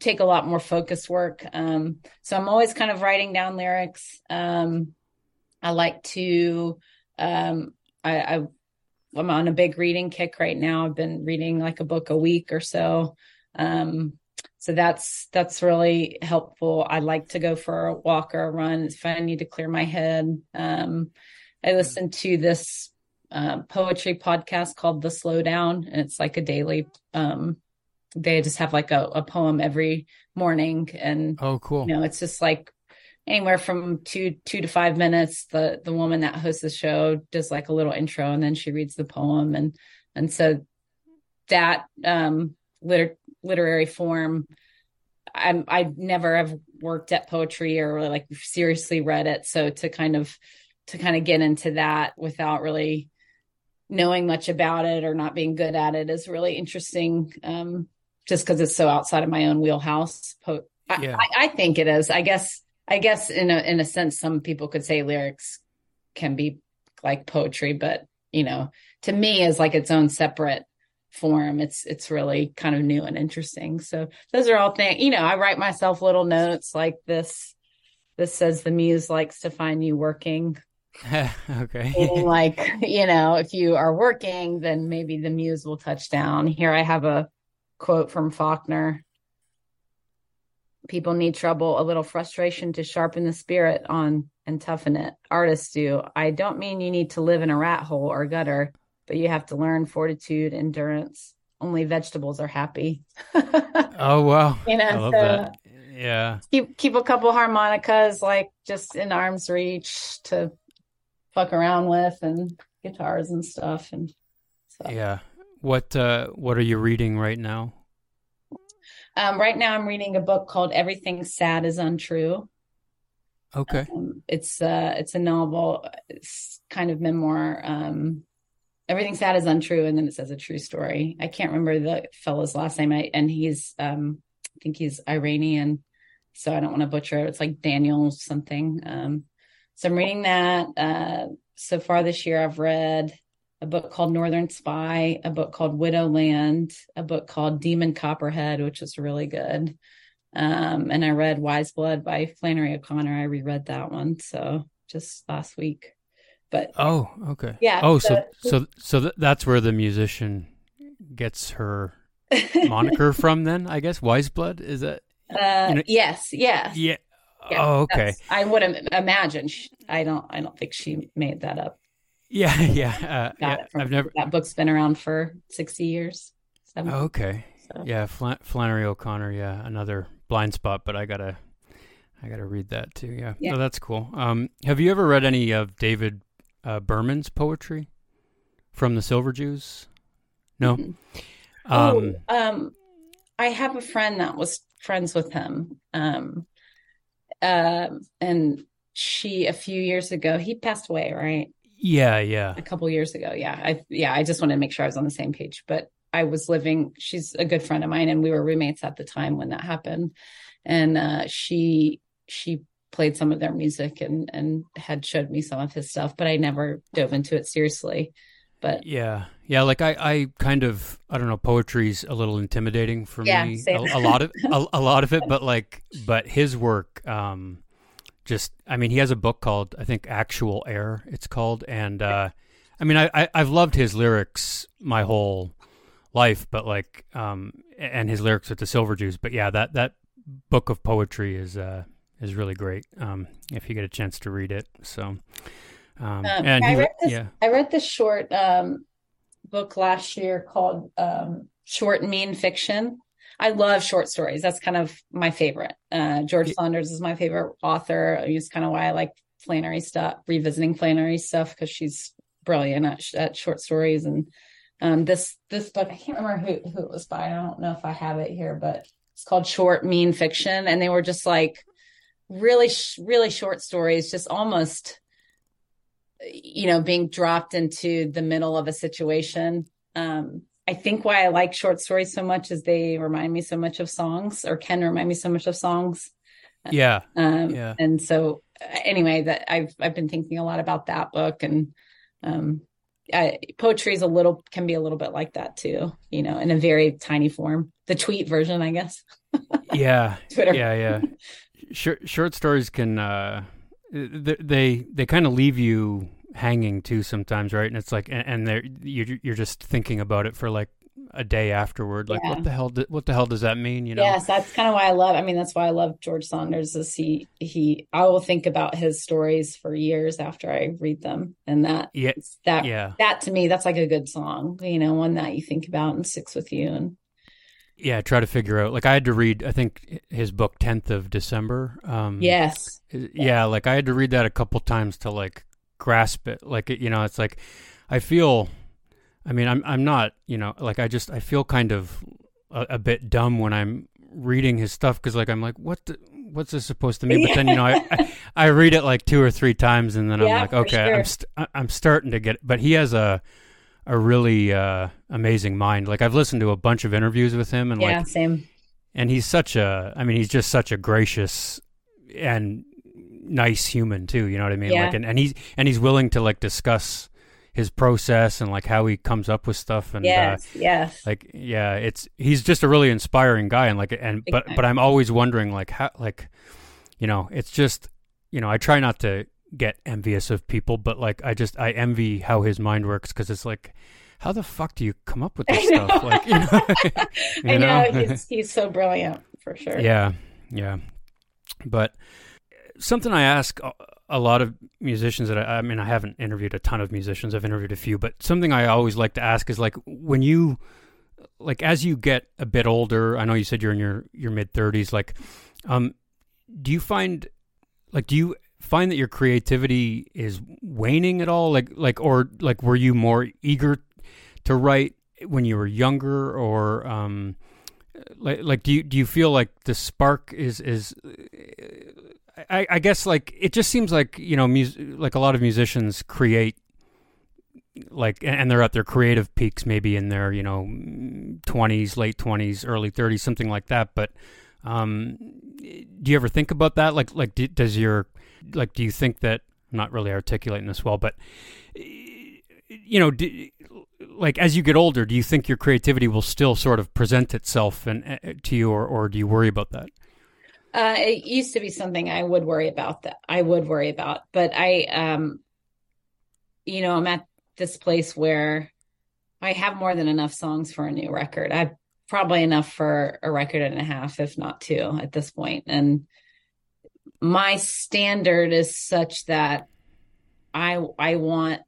take a lot more focus work. Um, so I'm always kind of writing down lyrics. Um, I like to, um, I, I, I'm on a big reading kick right now. I've been reading like a book a week or so. Um, so that's that's really helpful. I like to go for a walk or a run if I need to clear my head. Um, I listen to this uh, poetry podcast called The Slowdown, and it's like a daily. Um, they just have like a, a poem every morning, and oh, cool. You know, it's just like anywhere from two two to five minutes. The the woman that hosts the show does like a little intro, and then she reads the poem, and and so that um, liter- literary form. I'm I never have worked at poetry or like seriously read it, so to kind of to kind of get into that without really knowing much about it or not being good at it is really interesting um, just because it's so outside of my own wheelhouse po- yeah. I, I, think it is i guess i guess in a in a sense some people could say lyrics can be like poetry but you know to me is like its own separate form it's it's really kind of new and interesting so those are all things you know i write myself little notes like this this says the muse likes to find you working (laughs) okay. like, (laughs) you know, if you are working, then maybe the muse will touch down. Here I have a quote from Faulkner. People need trouble, a little frustration to sharpen the spirit on and toughen it. Artists do. I don't mean you need to live in a rat hole or gutter, but you have to learn fortitude, endurance. Only vegetables are happy. (laughs) oh wow. You know, I love so that. Yeah. Keep keep a couple harmonicas like just in arm's reach to fuck around with and guitars and stuff and stuff. Yeah. What uh what are you reading right now? Um right now I'm reading a book called Everything Sad is Untrue. Okay. Um, it's uh it's a novel. It's kind of memoir. Um, everything sad is untrue, and then it says a true story. I can't remember the fellow's last name, I, and he's um I think he's Iranian, so I don't want to butcher it. It's like Daniel something. Um, so I'm reading that. Uh, so far this year, I've read a book called Northern Spy, a book called Widowland, a book called Demon Copperhead, which is really good. Um, and I read Wise Blood by Flannery O'Connor. I reread that one. So just last week. But oh, okay. Yeah. Oh, so so so th- that's where the musician gets her (laughs) moniker from then, I guess. Wise Blood is that uh, you know, yes, yes. Yeah. yeah oh, okay. I would imagine. She, I don't. I don't think she made that up. Yeah, (laughs) yeah. Uh, yeah I've never. That book's been around for sixty years. 70, okay. So. Yeah, Flan- Flannery O'Connor. Yeah, another blind spot, but I gotta, I gotta read that too. Yeah. yeah. Oh, that's cool. Um, have you ever read any of David uh, Berman's poetry from the Silver Jews? No. Mm-hmm. Um, oh, um, I have a friend that was friends with him. Um, uh, and she a few years ago, he passed away, right? Yeah, yeah. A couple years ago, yeah. I yeah, I just wanted to make sure I was on the same page. But I was living. She's a good friend of mine, and we were roommates at the time when that happened. And uh, she she played some of their music and and had showed me some of his stuff, but I never dove into it seriously. But yeah, yeah, like I, I kind of I don't know, poetry's a little intimidating for yeah, me. A, a, lot of (laughs) a, a, lot of it, but like but his work, um, just I mean, he has a book called I think Actual Air. It's called, and uh, I mean, I, I I've loved his lyrics my whole life, but like um, and his lyrics with the Silver Jews. But yeah, that that book of poetry is uh is really great. Um, if you get a chance to read it, so. Um, um, and I he, read this, yeah, I read this short um, book last year called um, Short Mean Fiction. I love short stories. That's kind of my favorite. Uh, George yeah. Saunders is my favorite author. It's kind of why I like Flannery stuff, revisiting Flannery stuff because she's brilliant at, at, short stories. And um, this this book, I can't remember who who it was by. I don't know if I have it here, but it's called Short Mean Fiction, and they were just like really really short stories, just almost you know, being dropped into the middle of a situation. Um, I think why I like short stories so much is they remind me so much of songs or can remind me so much of songs. Yeah. Um, yeah. and so anyway, that I've, I've been thinking a lot about that book and, um, I, poetry is a little, can be a little bit like that too, you know, in a very tiny form, the tweet version, I guess. (laughs) yeah. Twitter. Yeah. Yeah. (laughs) Short, short stories can, uh, they they kind of leave you hanging too sometimes, right? And it's like, and, and they're you're you're just thinking about it for like a day afterward. Like, yeah. what the hell? Do, what the hell does that mean? You know? Yes, that's kind of why I love. I mean, that's why I love George Saunders. Is he he? I will think about his stories for years after I read them, and that yeah that yeah that to me that's like a good song. You know, one that you think about and sticks with you and yeah try to figure out like i had to read i think his book 10th of december um yes yeah like i had to read that a couple times to like grasp it like it, you know it's like i feel i mean i'm i'm not you know like i just i feel kind of a, a bit dumb when i'm reading his stuff because like i'm like what the, what's this supposed to mean but then you know I, I, (laughs) I read it like two or three times and then yeah, i'm like okay sure. i'm st- i'm starting to get it but he has a a really uh, amazing mind. Like I've listened to a bunch of interviews with him, and yeah, like same. And he's such a, I mean, he's just such a gracious and nice human too. You know what I mean? Yeah. Like, and, and he's and he's willing to like discuss his process and like how he comes up with stuff and yes, uh, yes, like yeah, it's he's just a really inspiring guy and like and exactly. but but I'm always wondering like how like you know it's just you know I try not to get envious of people, but like I just I envy how his mind works because it's like, how the fuck do you come up with (laughs) this stuff? Like, you know, (laughs) (laughs) you I know, know? he's he's so brilliant for sure. Yeah, yeah. But something I ask a lot of musicians that I, I mean I haven't interviewed a ton of musicians. I've interviewed a few, but something I always like to ask is like when you like as you get a bit older. I know you said you're in your your mid thirties. Like, um, do you find like do you find that your creativity is waning at all? Like like or like were you more eager to write when you were younger or um like like do you do you feel like the spark is is I, I guess like it just seems like you know, mus- like a lot of musicians create like and they're at their creative peaks maybe in their you know 20s late 20s early 30s something like that but um do you ever think about that? Like like do, does your like do you think that I'm not really articulating this well but you know do, like as you get older do you think your creativity will still sort of present itself and uh, to you or, or do you worry about that uh, it used to be something I would worry about that I would worry about, but I, um, you know, I'm at this place where I have more than enough songs for a new record. I probably enough for a record and a half, if not two at this point. And my standard is such that I I want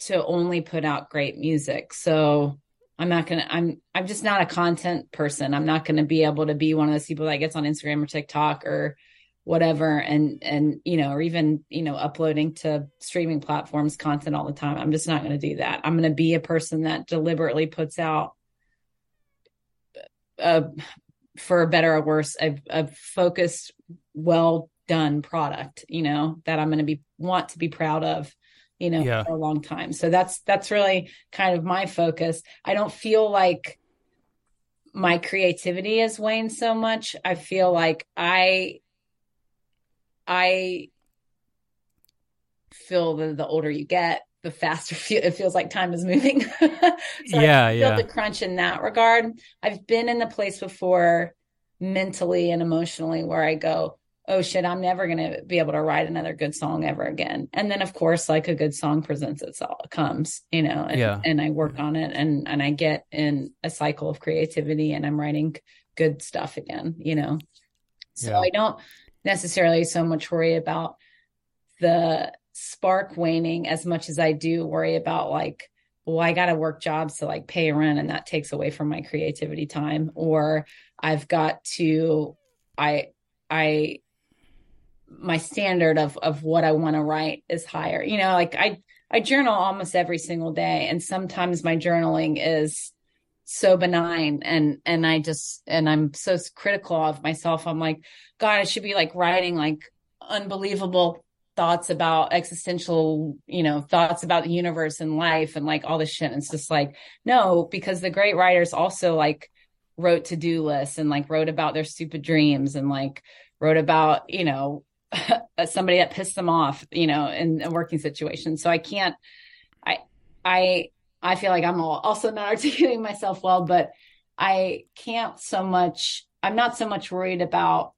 to only put out great music. So I'm not gonna I'm I'm just not a content person. I'm not gonna be able to be one of those people that gets on Instagram or TikTok or whatever and and you know or even you know uploading to streaming platforms content all the time. I'm just not to do that. I'm to be a person that deliberately puts out uh, a, for better or worse a, a focused well done product you know that i'm to be want to be proud of you know yeah. for a long time so that's that's really kind of my focus i don't feel like my creativity is waned so much i feel like i I feel that the older you get, the faster (laughs) it feels like time is moving. (laughs) so yeah, I feel yeah. the crunch in that regard. I've been in the place before mentally and emotionally where I go, oh shit, I'm never going to be able to write another good song ever again. And then of course, like a good song presents itself, comes, you know, and, yeah. and I work on it and, and I get in a cycle of creativity and I'm writing good stuff again, you know? So yeah. I don't necessarily so much worry about the spark waning as much as I do worry about like, well, I got to work jobs to like pay rent and that takes away from my creativity time. Or I've got to, I, I, my standard of, of what I want to write is higher. You know, like I, I journal almost every single day. And sometimes my journaling is so benign and and I just and I'm so critical of myself. I'm like, God, I should be like writing like unbelievable thoughts about existential, you know, thoughts about the universe and life and like all this shit. And it's just like, no, because the great writers also like wrote to-do lists and like wrote about their stupid dreams and like wrote about, you know, (laughs) somebody that pissed them off, you know, in a working situation. So I can't I I I feel like I'm also not (laughs) articulating myself well, but I can't so much, I'm not so much worried about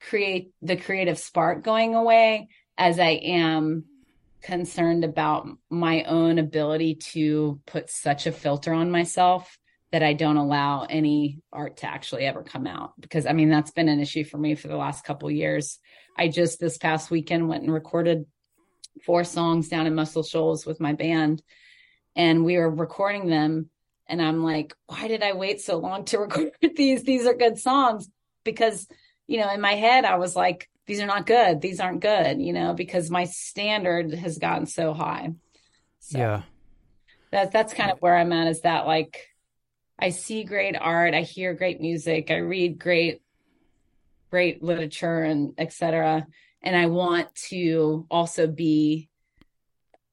create the creative spark going away as I am concerned about my own ability to put such a filter on myself that I don't allow any art to actually ever come out because I mean that's been an issue for me for the last couple years. I just this past weekend went and recorded four songs down in Muscle Shoals with my band and we were recording them and i'm like why did i wait so long to (laughs) record these? These are good songs. Because you know in my head i was like these are not good. These aren't good you know because my standard has gotten so high. So yeah. that that's kind of where i'm at is that like i see great art i hear great music i read great great literature and etc and i want to also be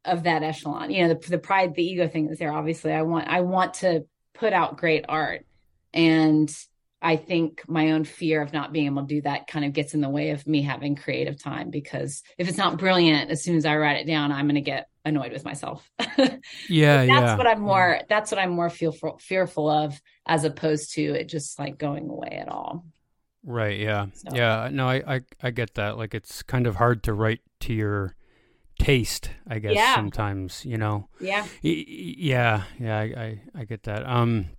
of that echelon. You know, the, the pride, the ego thing is there. Obviously, I want I want to put out great art, and I think my own fear of not being able to do that kind of gets in the way of me having creative time because if it's not brilliant, as soon as I write it down, I'm going to get annoyed with myself. (laughs) yeah, that's yeah. what I'm more. That's what I'm more fearful fearful of, as opposed to it just like going away at all. Right. Yeah. So. Yeah. No, I, I I get that. Like it's kind of hard to write to your taste i guess yeah. sometimes you know yeah yeah yeah I, I, I get that um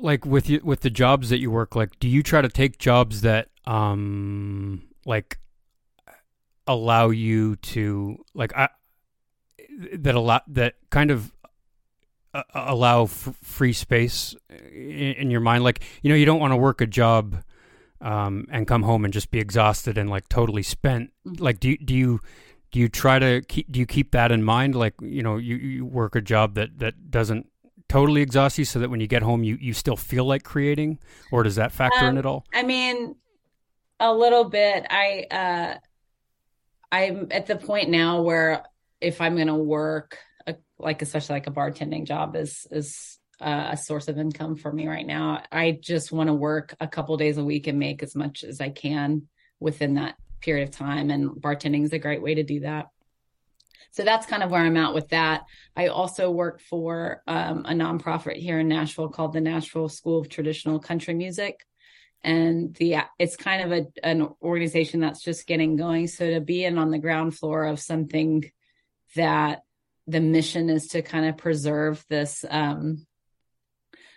like with you with the jobs that you work like do you try to take jobs that um like allow you to like i that allow that kind of uh, allow f- free space in, in your mind like you know you don't want to work a job um, and come home and just be exhausted and like totally spent. Mm-hmm. Like, do you, do you do you try to keep do you keep that in mind? Like, you know, you, you work a job that that doesn't totally exhaust you, so that when you get home, you you still feel like creating, or does that factor um, in at all? I mean, a little bit. I uh I'm at the point now where if I'm going to work, a, like especially like a bartending job is is uh, a source of income for me right now. I just want to work a couple days a week and make as much as I can within that period of time, and bartending is a great way to do that. So that's kind of where I'm at with that. I also work for um, a nonprofit here in Nashville called the Nashville School of Traditional Country Music and the it's kind of a an organization that's just getting going so to be in on the ground floor of something that the mission is to kind of preserve this um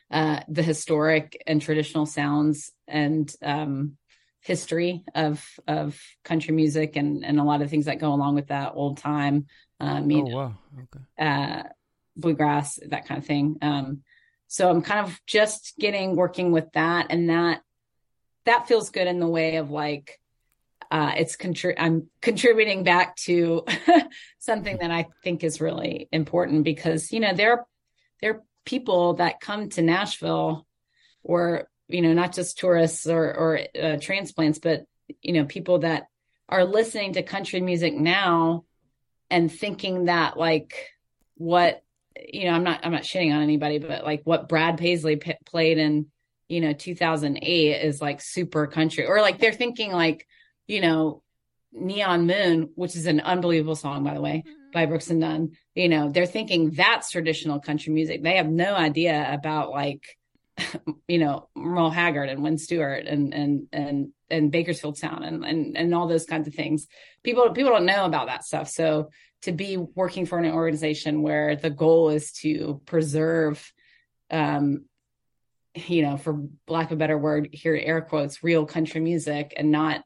uh the historic and traditional sounds and um history of of country music and and a lot of things that go along with that old time um you oh, know, wow. Okay. uh bluegrass that kind of thing. Um so i'm kind of just getting working with that and that that feels good in the way of like uh, it's contri- I'm contributing back to (laughs) something that I think is really important because you know there there are people that come to Nashville or you know not just tourists or or uh, transplants but you know people that are listening to country music now and thinking that like what you know I'm not I'm not shitting on anybody but like what Brad Paisley p- played in you know 2008 is like super country. Or like they're thinking like you know neon moon which is an unbelievable song by the way mm-hmm. by brooks and dunn. You know they're thinking that's traditional country music. They have no idea about like (laughs) you know merle haggard and wynn stewart and and and and bakersfield sound and and and all those kinds of things people people don't know about that stuff so to be working for an organization where the goal is to preserve um, you know, for lack of a better word, here air quotes, real country music and not,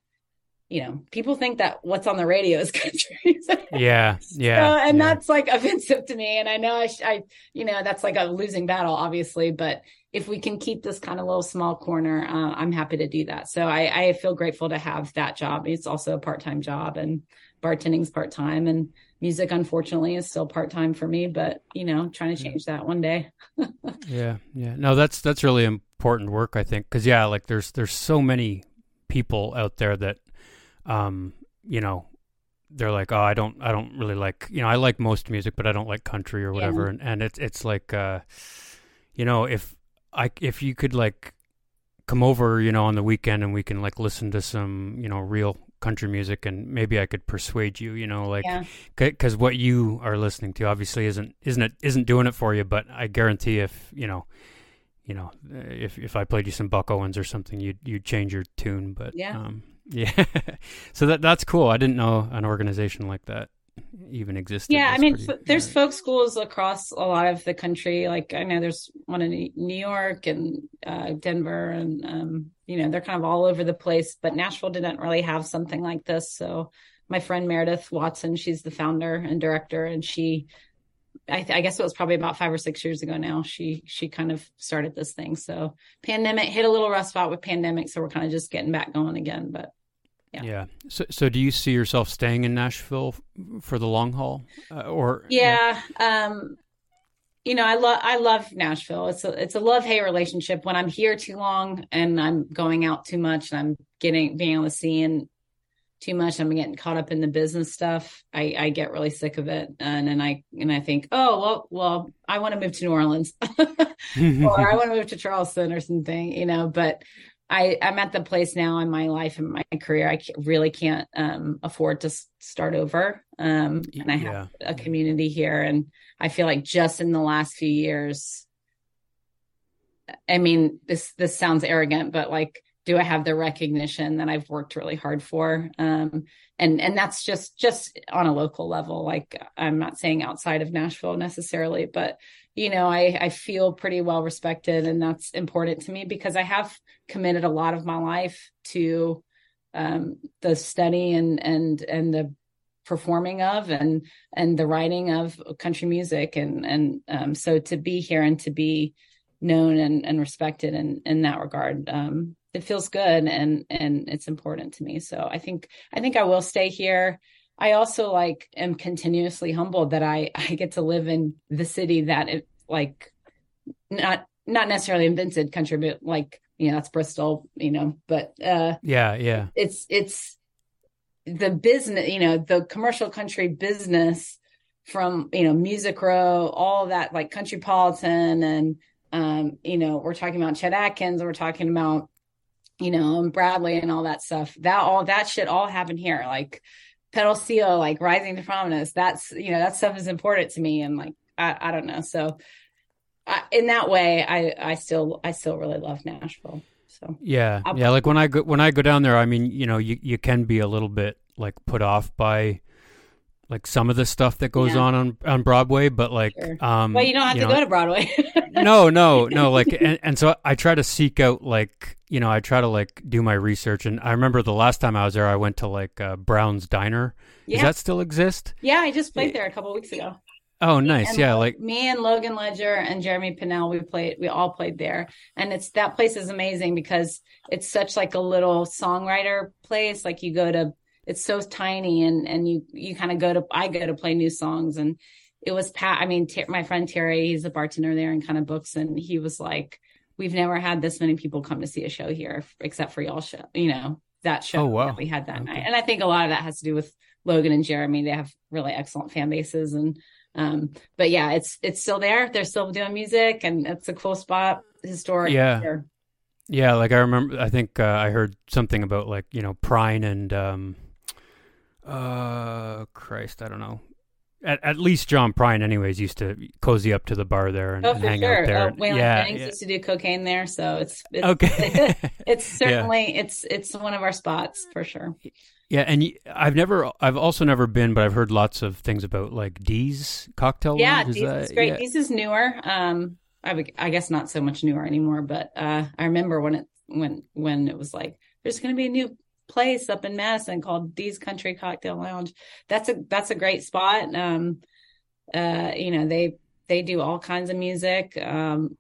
you know, people think that what's on the radio is (laughs) country. Yeah. Yeah. So, and yeah. that's like offensive to me. And I know I, I, you know, that's like a losing battle, obviously, but if we can keep this kind of little small corner, uh, I'm happy to do that. So I, I feel grateful to have that job. It's also a part-time job and bartending's part-time and music unfortunately is still part-time for me but you know trying to change that one day (laughs) yeah yeah no that's that's really important work i think because yeah like there's there's so many people out there that um you know they're like oh i don't i don't really like you know i like most music but i don't like country or whatever yeah. and and it's it's like uh you know if i if you could like come over you know on the weekend and we can like listen to some you know real country music and maybe I could persuade you, you know, like because what you are listening to obviously isn't isn't it isn't doing it for you, but I guarantee if you know, you know, if if I played you some Buck Owens or something, you'd you'd change your tune. But yeah, um, (laughs) yeah, so that that's cool. I didn't know an organization like that even existed. Yeah, I mean, pretty, there's folk schools across a lot of the country. Like I know there's one in New York and uh, Denver, and um, you know they're kind of all over the place. But Nashville didn't really have something like this. So my friend Meredith Watson, she's the founder and director, and she. I, th- I guess it was probably about five or six years ago now. She she kind of started this thing. So pandemic hit a little rough spot with pandemic, so we're kind of just getting back going again. But yeah. yeah. So, so do you see yourself staying in Nashville for the long haul, uh, or? Yeah. Um, you know, I love I love Nashville. It's a it's a love hate relationship. When I'm here too long and I'm going out too much and I'm getting being able to see and too much, I'm getting caught up in the business stuff. I, I get really sick of it, and then I and I think, oh well, well, I want to move to New Orleans, (laughs) or I want to move to Charleston or something, you know. But I, I'm at the place now in my life and my career. I really can't um, afford to start over. Um, and I have yeah. a community here. And I feel like just in the last few years, I mean, this, this sounds arrogant, but like, do I have the recognition that I've worked really hard for? Um, and, and that's just, just on a local level. Like I'm not saying outside of Nashville necessarily, but you know, I, I feel pretty well respected and that's important to me because I have committed a lot of my life to um, the study and, and, and the performing of and, and the writing of country music. And, and um, so to be here and to be known and, and respected in, in that regard, um, it feels good and, and it's important to me. So I think, I think I will stay here. I also like am continuously humbled that I (laughs) I get to live in the city that it like not not necessarily invented country, but like you know, that's Bristol, you know, but uh yeah, yeah. It's it's the business, you know, the commercial country business from, you know, Music Row, all that like Country Countrypolitan and um, you know, we're talking about Chet Atkins, we're talking about, you know, and Bradley and all that stuff. That all that shit all happened here. Like Pedal Steel, like rising to prominence. That's you know, that stuff is important to me. And like I, I don't know. So I, in that way, I I still I still really love Nashville. So yeah, I'll, yeah. Like when I go when I go down there, I mean, you know, you you can be a little bit like put off by like some of the stuff that goes yeah. on, on on Broadway, but like sure. um Well, you don't have you to know, go to Broadway. (laughs) no, no, no, like and, and so I try to seek out like, you know, I try to like do my research and I remember the last time I was there I went to like uh, Brown's Diner. Yeah. Does that still exist? Yeah, I just played there a couple weeks ago. Oh, nice. And yeah, like me and Logan Ledger and Jeremy Pinnell, we played we all played there. And it's that place is amazing because it's such like a little songwriter place. Like you go to it's so tiny and and you you kind of go to I go to play new songs and it was Pat. I mean, t- my friend Terry, he's a bartender there and kind of books, and he was like, "We've never had this many people come to see a show here, except for y'all show." You know that show oh, wow. that we had that okay. night, and I think a lot of that has to do with Logan and Jeremy. They have really excellent fan bases, and um, but yeah, it's it's still there. They're still doing music, and it's a cool spot. Historic. Yeah. Yeah, like I remember, I think uh, I heard something about like you know Prine and um, uh Christ, I don't know. At, at least John Prine, anyways, used to cozy up to the bar there and, oh, and hang sure. out there. Uh, Waylon yeah, Jennings yeah. used to do cocaine there, so it's, it's okay. (laughs) (laughs) it's certainly yeah. it's it's one of our spots for sure. Yeah, and I've never, I've also never been, but I've heard lots of things about like Dee's cocktail. Yeah, Dee's is great. Yeah. Dee's is newer. Um, I, would, I guess not so much newer anymore, but uh, I remember when it when when it was like there's going to be a new place up in Madison called Dee's Country Cocktail Lounge. That's a that's a great spot. Um, uh, you know they they do all kinds of music. Um,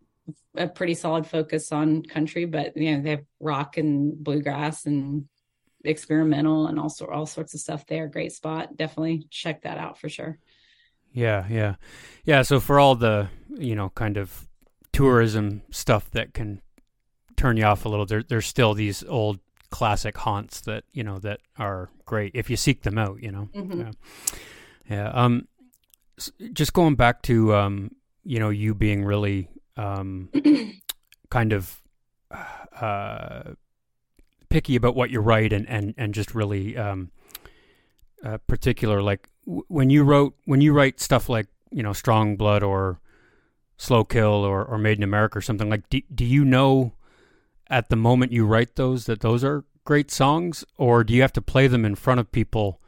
a pretty solid focus on country, but you know they have rock and bluegrass and experimental and also all sorts of stuff there. Great spot. Definitely check that out for sure. Yeah, yeah, yeah. So for all the you know kind of tourism stuff that can turn you off a little, there, there's still these old classic haunts that you know that are great if you seek them out. You know, mm-hmm. yeah. yeah. Um, just going back to um, you know, you being really um, (clears throat) kind of uh, picky about what you write and and and just really um, uh, particular. Like w- when you wrote when you write stuff like you know, Strong Blood or Slow Kill or or Made in America or something like. Do, do you know? At the moment you write those that those are great songs, or do you have to play them in front of people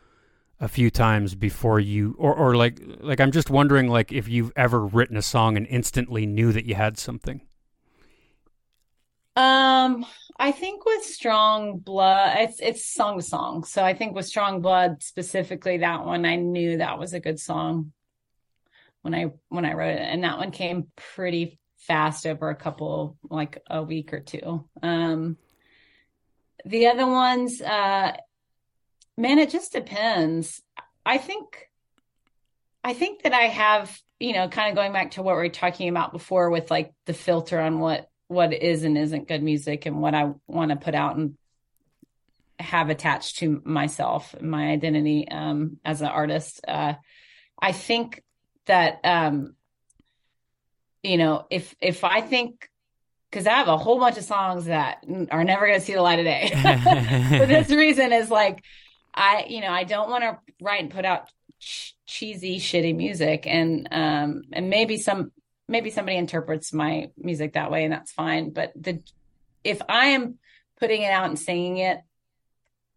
a few times before you, or or like like I'm just wondering like if you've ever written a song and instantly knew that you had something. Um, I think with Strong Blood, it's it's song song. So I think with Strong Blood specifically, that one I knew that was a good song when I when I wrote it, and that one came pretty fast over a couple like a week or two. Um the other ones uh man it just depends. I think i think that i have you know kind of going back to what we are talking about before with like the filter on what what is and isn't good music and what i want to put out and have attached to myself my identity um as an artist. Uh i think that um you know, if if I think because I have a whole bunch of songs that are never going to see the light of day. (laughs) For this reason is like I, you know, I don't want to write and put out ch- cheesy, shitty music, and um, and maybe some maybe somebody interprets my music that way, and that's fine. But the if I am putting it out and singing it,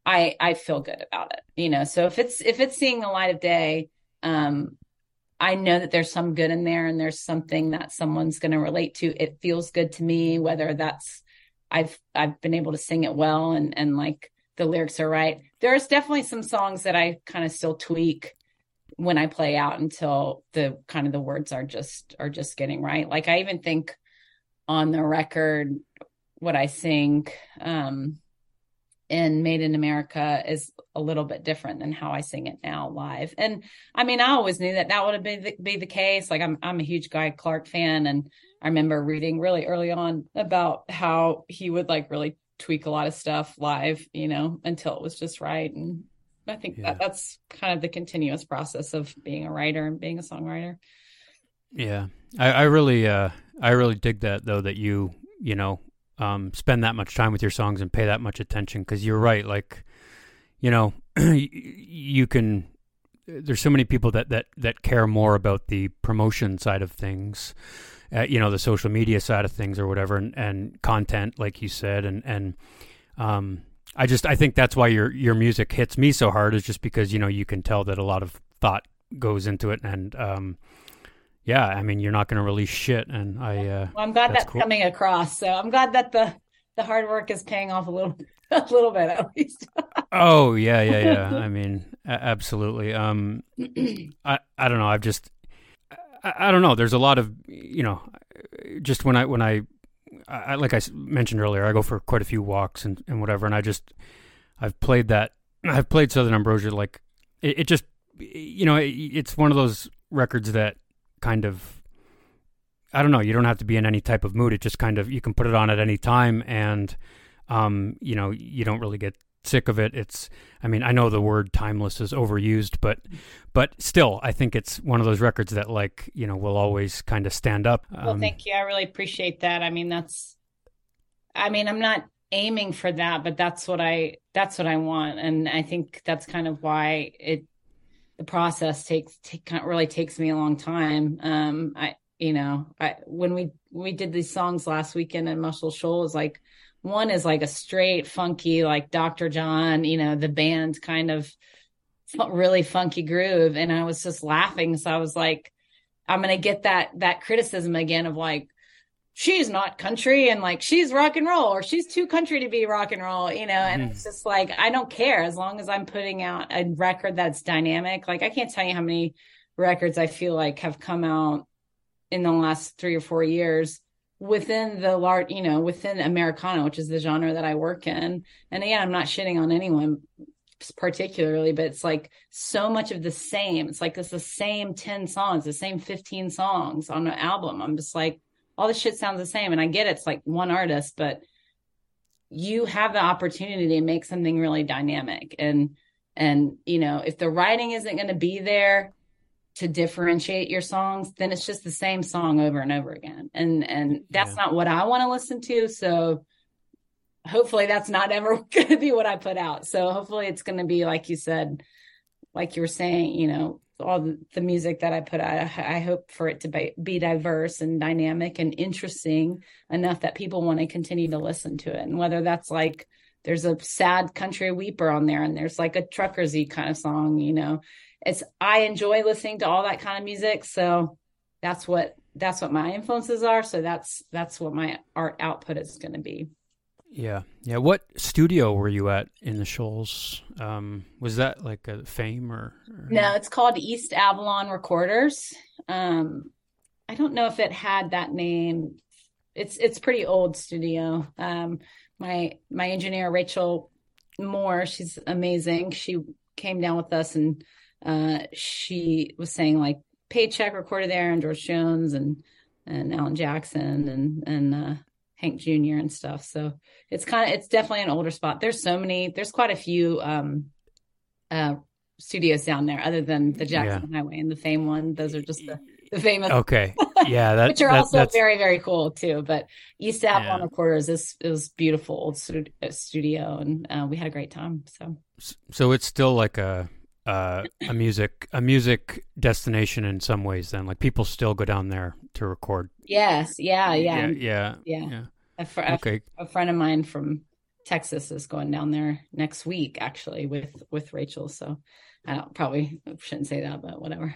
I I feel good about it, you know. So if it's if it's seeing the light of day, um, I know that there's some good in there and there's something that someone's going to relate to. It feels good to me, whether that's I've I've been able to sing it well and and like the lyrics are right. There's definitely some songs that I kind of still tweak when I play out until the kind of the words are just are just getting right. Like I even think on the record what I sing um in Made in America is a little bit different than how I sing it now live. And I mean, I always knew that that would have been the, be the case. Like I'm, I'm a huge Guy Clark fan, and I remember reading really early on about how he would like really tweak a lot of stuff live, you know, until it was just right. And I think yeah. that that's kind of the continuous process of being a writer and being a songwriter. Yeah, I, I really, uh, I really dig that though that you, you know, um, spend that much time with your songs and pay that much attention because you're right. Like, you know, (clears throat) you can. There's so many people that that that care more about the promotion side of things, uh, you know, the social media side of things or whatever, and, and content, like you said, and and um, I just I think that's why your your music hits me so hard is just because you know you can tell that a lot of thought goes into it, and um, yeah, I mean, you're not going to release shit, and I. Uh, well, I'm glad that's, that's cool. coming across. So I'm glad that the the hard work is paying off a little, (laughs) a little bit at least. (laughs) oh yeah, yeah, yeah. (laughs) I mean, absolutely. Um, (clears throat) I I don't know. I've just, I, I don't know. There's a lot of you know, just when I when I, I, like I mentioned earlier, I go for quite a few walks and and whatever, and I just, I've played that. (clears throat) I've played Southern Ambrosia like it, it just, you know, it, it's one of those records that kind of I don't know, you don't have to be in any type of mood. It just kind of you can put it on at any time and um, you know, you don't really get sick of it. It's I mean, I know the word timeless is overused, but but still I think it's one of those records that like, you know, will always kind of stand up. Um, well, thank you. I really appreciate that. I mean, that's I mean, I'm not aiming for that, but that's what I that's what I want and I think that's kind of why it the process takes take, really takes me a long time. Um, I you know I when we we did these songs last weekend in Muscle Shoals, like one is like a straight funky like Dr. John, you know, the band kind of really funky groove, and I was just laughing. So I was like, I'm gonna get that that criticism again of like she's not country and like she's rock and roll or she's too country to be rock and roll, you know, and mm. it's just like I don't care as long as I'm putting out a record that's dynamic. Like I can't tell you how many records I feel like have come out in the last 3 or 4 years within the large, you know, within Americana, which is the genre that I work in. And again, I'm not shitting on anyone particularly, but it's like so much of the same. It's like it's the same 10 songs, the same 15 songs on an album. I'm just like, all the shit sounds the same. And I get it, it's like one artist, but you have the opportunity to make something really dynamic. And, and, you know, if the writing isn't going to be there to differentiate your songs, then it's just the same song over and over again. And, and that's yeah. not what I want to listen to. So, hopefully that's not (laughs) ever going to be what I put out. So hopefully it's going to be like you said, like you were saying, you know, all the, music that I put out. I, hope for it to be, be, diverse and dynamic and interesting enough that people want to continue to listen to it. And whether that's like there's a sad country weeper on there and there's like a truckersy kind of song, you know, it's I enjoy listening to all that kind of music. So that's what that's what my influences are. So that's that's what my art output is going to be. Yeah, yeah. What studio were you at in the Shoals? Um, was that like a Fame or, or, No, it's called East Avalon Recorders. Um, I don't know if it had that name. It's it's pretty old studio. Um, my my engineer Rachel Moore, she's amazing. She came down with us and uh, she was saying like Paycheck recorded there and George Jones and and Alan Jackson and and uh, Hank Jr. and stuff. So it's kind of it's definitely an older spot. There's so many. There's quite a few um, uh, studios down there, other than the Jackson yeah. Highway and the Fame one. Those are just the, the famous. Okay, yeah, (laughs) that, which are that, also that's... very very cool too. But East Avalon yeah. Recorders is it was beautiful old studio, and uh, we had a great time. So so it's still like a uh, a music a music destination in some ways. Then, like people still go down there to record. Yes. Yeah. Yeah. Yeah. Yeah. yeah. A, fr- okay. a, friend of mine from Texas is going down there next week, actually, with with Rachel. So I don't probably shouldn't say that, but whatever.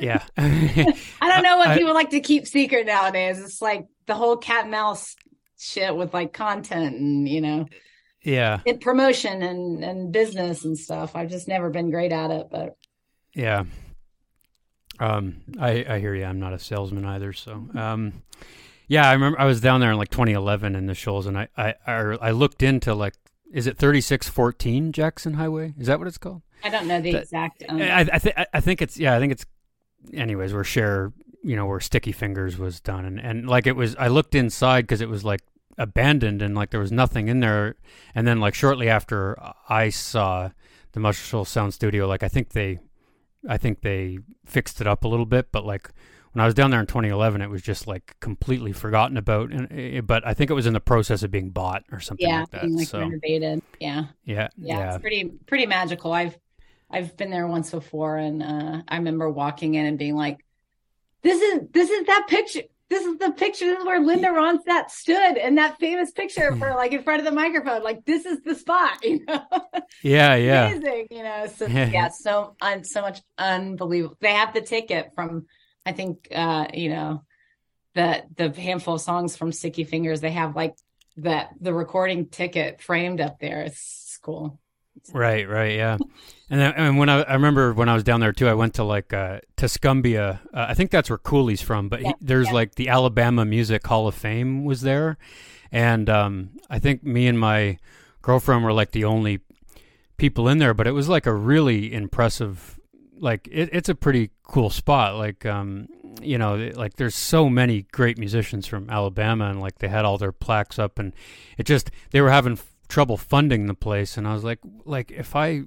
yeah. (laughs) I don't know what (laughs) I, people like to keep secret nowadays. It's like the whole cat and mouse shit with like content and you know yeah promotion and and business and stuff i've just never been great at it but yeah um i i hear you i'm not a salesman either so um yeah i remember i was down there in like 2011 in the Shoals and i i i looked into like is it 3614 Jackson Highway? Is that what it's called? I don't know the That- exact. Um, I, I think I think it's yeah. I think it's. Anyways, where Cher, you know, where Sticky Fingers was done, and and like it was. I looked inside because it was like abandoned and like there was nothing in there, and then like shortly after I saw the Muscle Sound Studio, like I think they, I think they fixed it up a little bit, but like. When I was down there in 2011, it was just like completely forgotten about, and eh, but I think it was in the process of being bought or something yeah, like that. being like so renovated. Yeah. yeah, yeah, yeah, it's pretty pretty magical. I've I've been there once before, and uh, I remember walking in and being like, "This is this is that picture. This is the picture. This is where Linda Ronstadt stood in that famous picture for like in front of the microphone. Like this is the spot, (laughs) you know? yeah, yeah. Amazing, you know. So yeah, so un, so much unbelievable. They have the ticket from, I think, uh, you know, the the handful of songs from Sticky Fingers. They have like that the recording ticket framed up there. It's cool. Right, right, yeah. And then, and when I, I remember when I was down there too, I went to like uh, Tuscumbia. Uh, I think that's where Cooley's from, but Yeah, he, there's yeah. like the Alabama Music Hall of Fame was there, and um, I think me and my girlfriend were like the only people in there. But it was like a really impressive, like it, it's a pretty cool spot. Like um, you know, like there's so many great musicians from Alabama, and like they had all their plaques up, and it just they were having f- trouble funding the place, and I was like, like if I,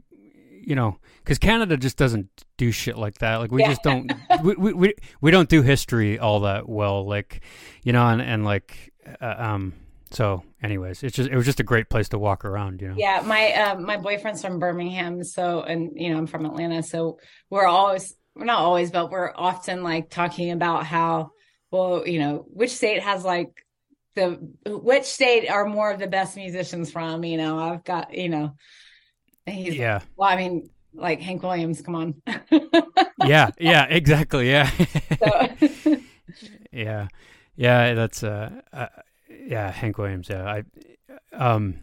you know, because Canada just doesn't do shit like that. Like we Yeah. just don't, (laughs) we, we we we don't do history all that well. Like, you know, and and like, uh, um. So, anyways, it's just it was just a great place to walk around. You know. Yeah, my uh, my boyfriend's from Birmingham, so and you know I'm from Atlanta, so we're always we're not always, but we're often like talking about how well you know which state has like the which state are more of the best musicians from. You know, I've got you know, and (laughs) he's Yeah. well, I mean like Hank Williams, come on. (laughs) Yeah. Yeah. Exactly. Yeah. so, (laughs) yeah yeah that's uh, uh yeah hank williams yeah i um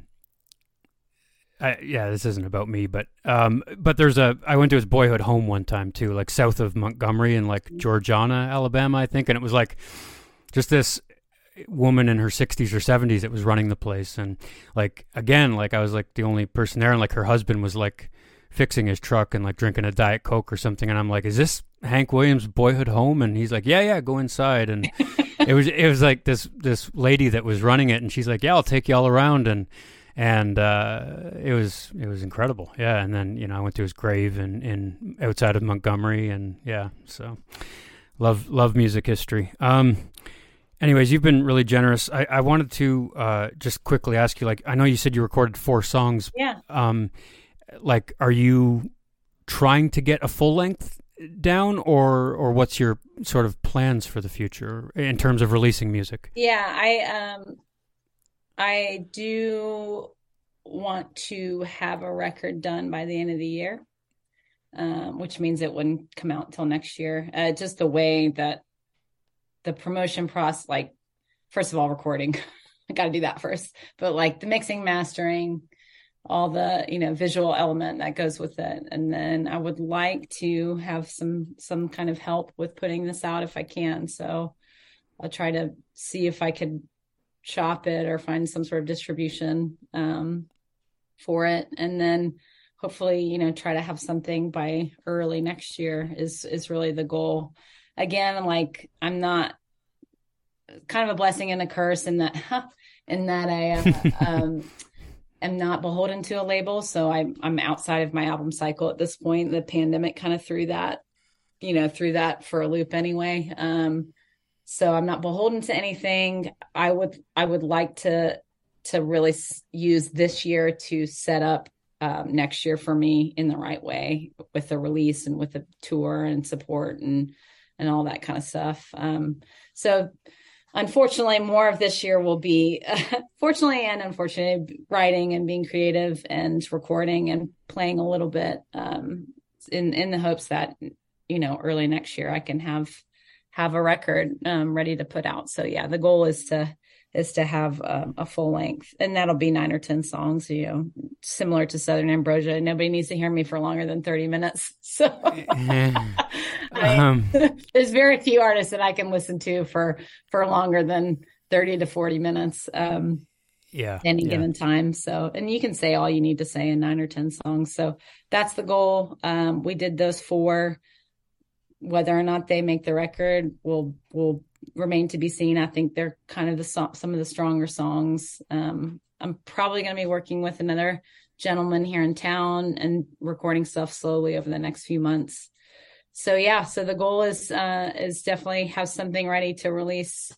I, yeah, this isn't about me, but um, but there's a. I went to his boyhood home one time too, like south of Montgomery in like Georgiana, Alabama, I think, and it was like just this woman in her 60s or 70s that was running the place, and like again, like I was like the only person there, and like her husband was like fixing his truck and like drinking a diet coke or something, and I'm like, is this Hank Williams' boyhood home? And he's like, yeah, yeah, go inside, and (laughs) it was it was like this this lady that was running it, and she's like, yeah, I'll take you all around, and and uh, it was it was incredible, yeah. And then you know I went to his grave in in outside of Montgomery, and yeah, so love love music history. Um, anyways, you've been really generous. I, I wanted to uh, just quickly ask you, like, I know you said you recorded four songs. yeah. Um, like, are you trying to get a full length down, or or what's your sort of plans for the future in terms of releasing music? Yeah, I um I do want to have a record done by the end of the year. Um, which means it wouldn't come out until next year. Uh, just the way that the promotion process, like, first of all, recording, (laughs) I got to do that first, but like the mixing, mastering, all the you know visual element that goes with it, and then I would like to have some some kind of help with putting this out if I can. So I'll try to see if I could shop it or find some sort of distribution um, for it, and then hopefully, you know, try to have something by early next year is is really the goal. Again, I'm like I'm not kind of a blessing and a curse in that (laughs) in that I uh, (laughs) um, am not beholden to a label, so I'm I'm outside of my album cycle at this point. The pandemic kind of threw that, you know, threw that for a loop anyway. Um, so I'm not beholden to anything. I would I would like to to really s- use this year to set up um, next year for me in the right way with the release and with the tour and support and and all that kind of stuff. Um, so unfortunately, more of this year will be (laughs) fortunately and unfortunately writing and being creative and recording and playing a little bit um, in in the hopes that you know early next year I can have have a record um, ready to put out. So yeah, the goal is to is to have um, a full length, and that'll be nine or ten songs. You know, similar to Southern Ambrosia. Nobody needs to hear me for longer than thirty minutes. (laughs) So (laughs) I- um, (laughs) there's very few artists that I can listen to for for longer than thirty to forty minutes. Um, Yeah. any yeah. given time. So, and you can say all you need to say in nine or 10 songs. So that's the goal. Um, we did those four. Whether or not they make the record will, will remain to be seen. I think they're kind of the so- some of the stronger songs. Um, I'm probably going to be working with another gentleman here in town and recording stuff slowly over the next few months. So yeah, so the goal is uh, is definitely have something ready to release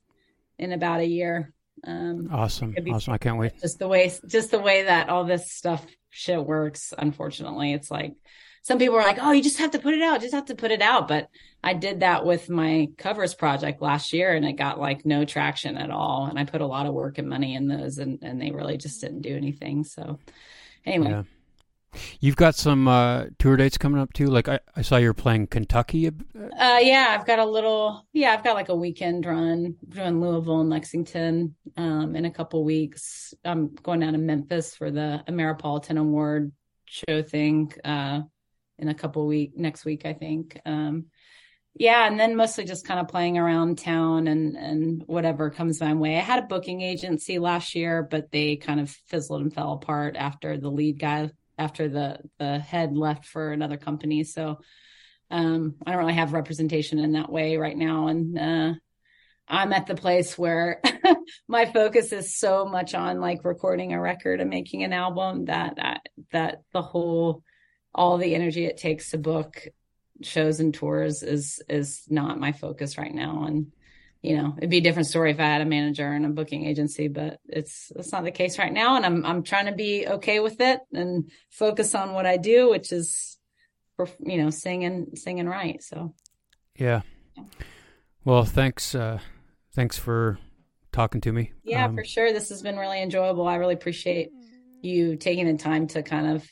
in about a year. Um, Awesome. Awesome. I can't wait. just the way just the way that all this stuff shit works unfortunately it's like some people are like oh you just have to put it out just have to put it out but i did that with my covers project last year and it got like no traction at all and i put a lot of work and money in those and, and they really just didn't do anything so anyway Yeah. You've got some uh, tour dates coming up too. Like I, I saw you're playing Kentucky. Uh, yeah, I've got a little, yeah, I've got like a weekend run doing Louisville and Lexington um, in a couple weeks. I'm going down to Memphis for the Ameripolitan Award show thing uh, in a couple week next week, I think. Um, yeah, and then mostly just kind of playing around town and and whatever comes my way. I had a booking agency last year, but they kind of fizzled and fell apart after the lead guy after the the head left for another company. So um I don't really have representation in that way right now. And uh I'm at the place where (laughs) my focus is so much on like recording a record and making an album that that that the whole all the energy it takes to book shows and tours is is not my focus right now and you know it'd be a different story if i had a manager and a booking agency but it's it's not the case right now and i'm i'm trying to be okay with it and focus on what i do which is for you know singing singing right so Yeah. Well, thanks. Uh, thanks for talking to me. yeah Um, for sure this has been really enjoyable i really appreciate you taking the time to kind of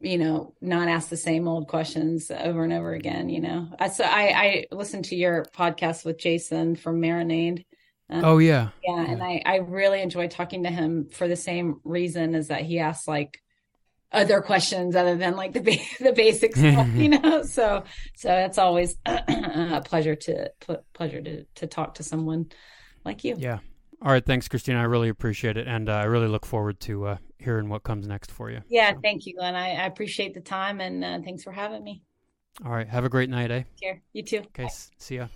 you know not ask the same old questions over and over again you know? I so i i listened to your podcast with jason from marinade. Um, Oh yeah. yeah and i i really enjoy talking to him for the same reason as that he asks like other questions other than like the ba- (laughs) the basic stuff (laughs) you know? So so it's always (clears throat) a pleasure to pl- pleasure to to talk to someone like you. Yeah. All right. Thanks, Kristina. I really appreciate it, and uh, I really look forward to uh, hearing what comes next for you. yeah So, thank you glenn i, I appreciate the time and uh, thanks for having me all right. Have a great night, eh? here you too Okay. s- See ya.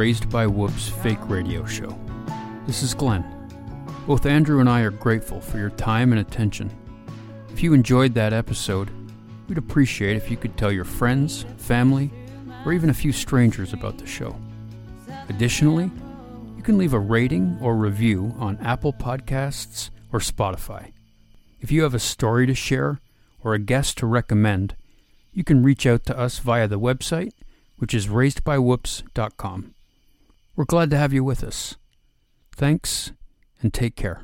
Raised by Whoops fake radio show. This is Glenn. Both Andrew and I are grateful for your time and attention. If you enjoyed that episode, we'd appreciate if you could tell your friends, family, or even a few strangers about the show. Additionally, you can leave a rating or review on Apple Podcasts or Spotify. If you have a story to share or a guest to recommend, you can reach out to us via the website, which is raisedbywhoops.com. We're glad to have you with us. Thanks and take care.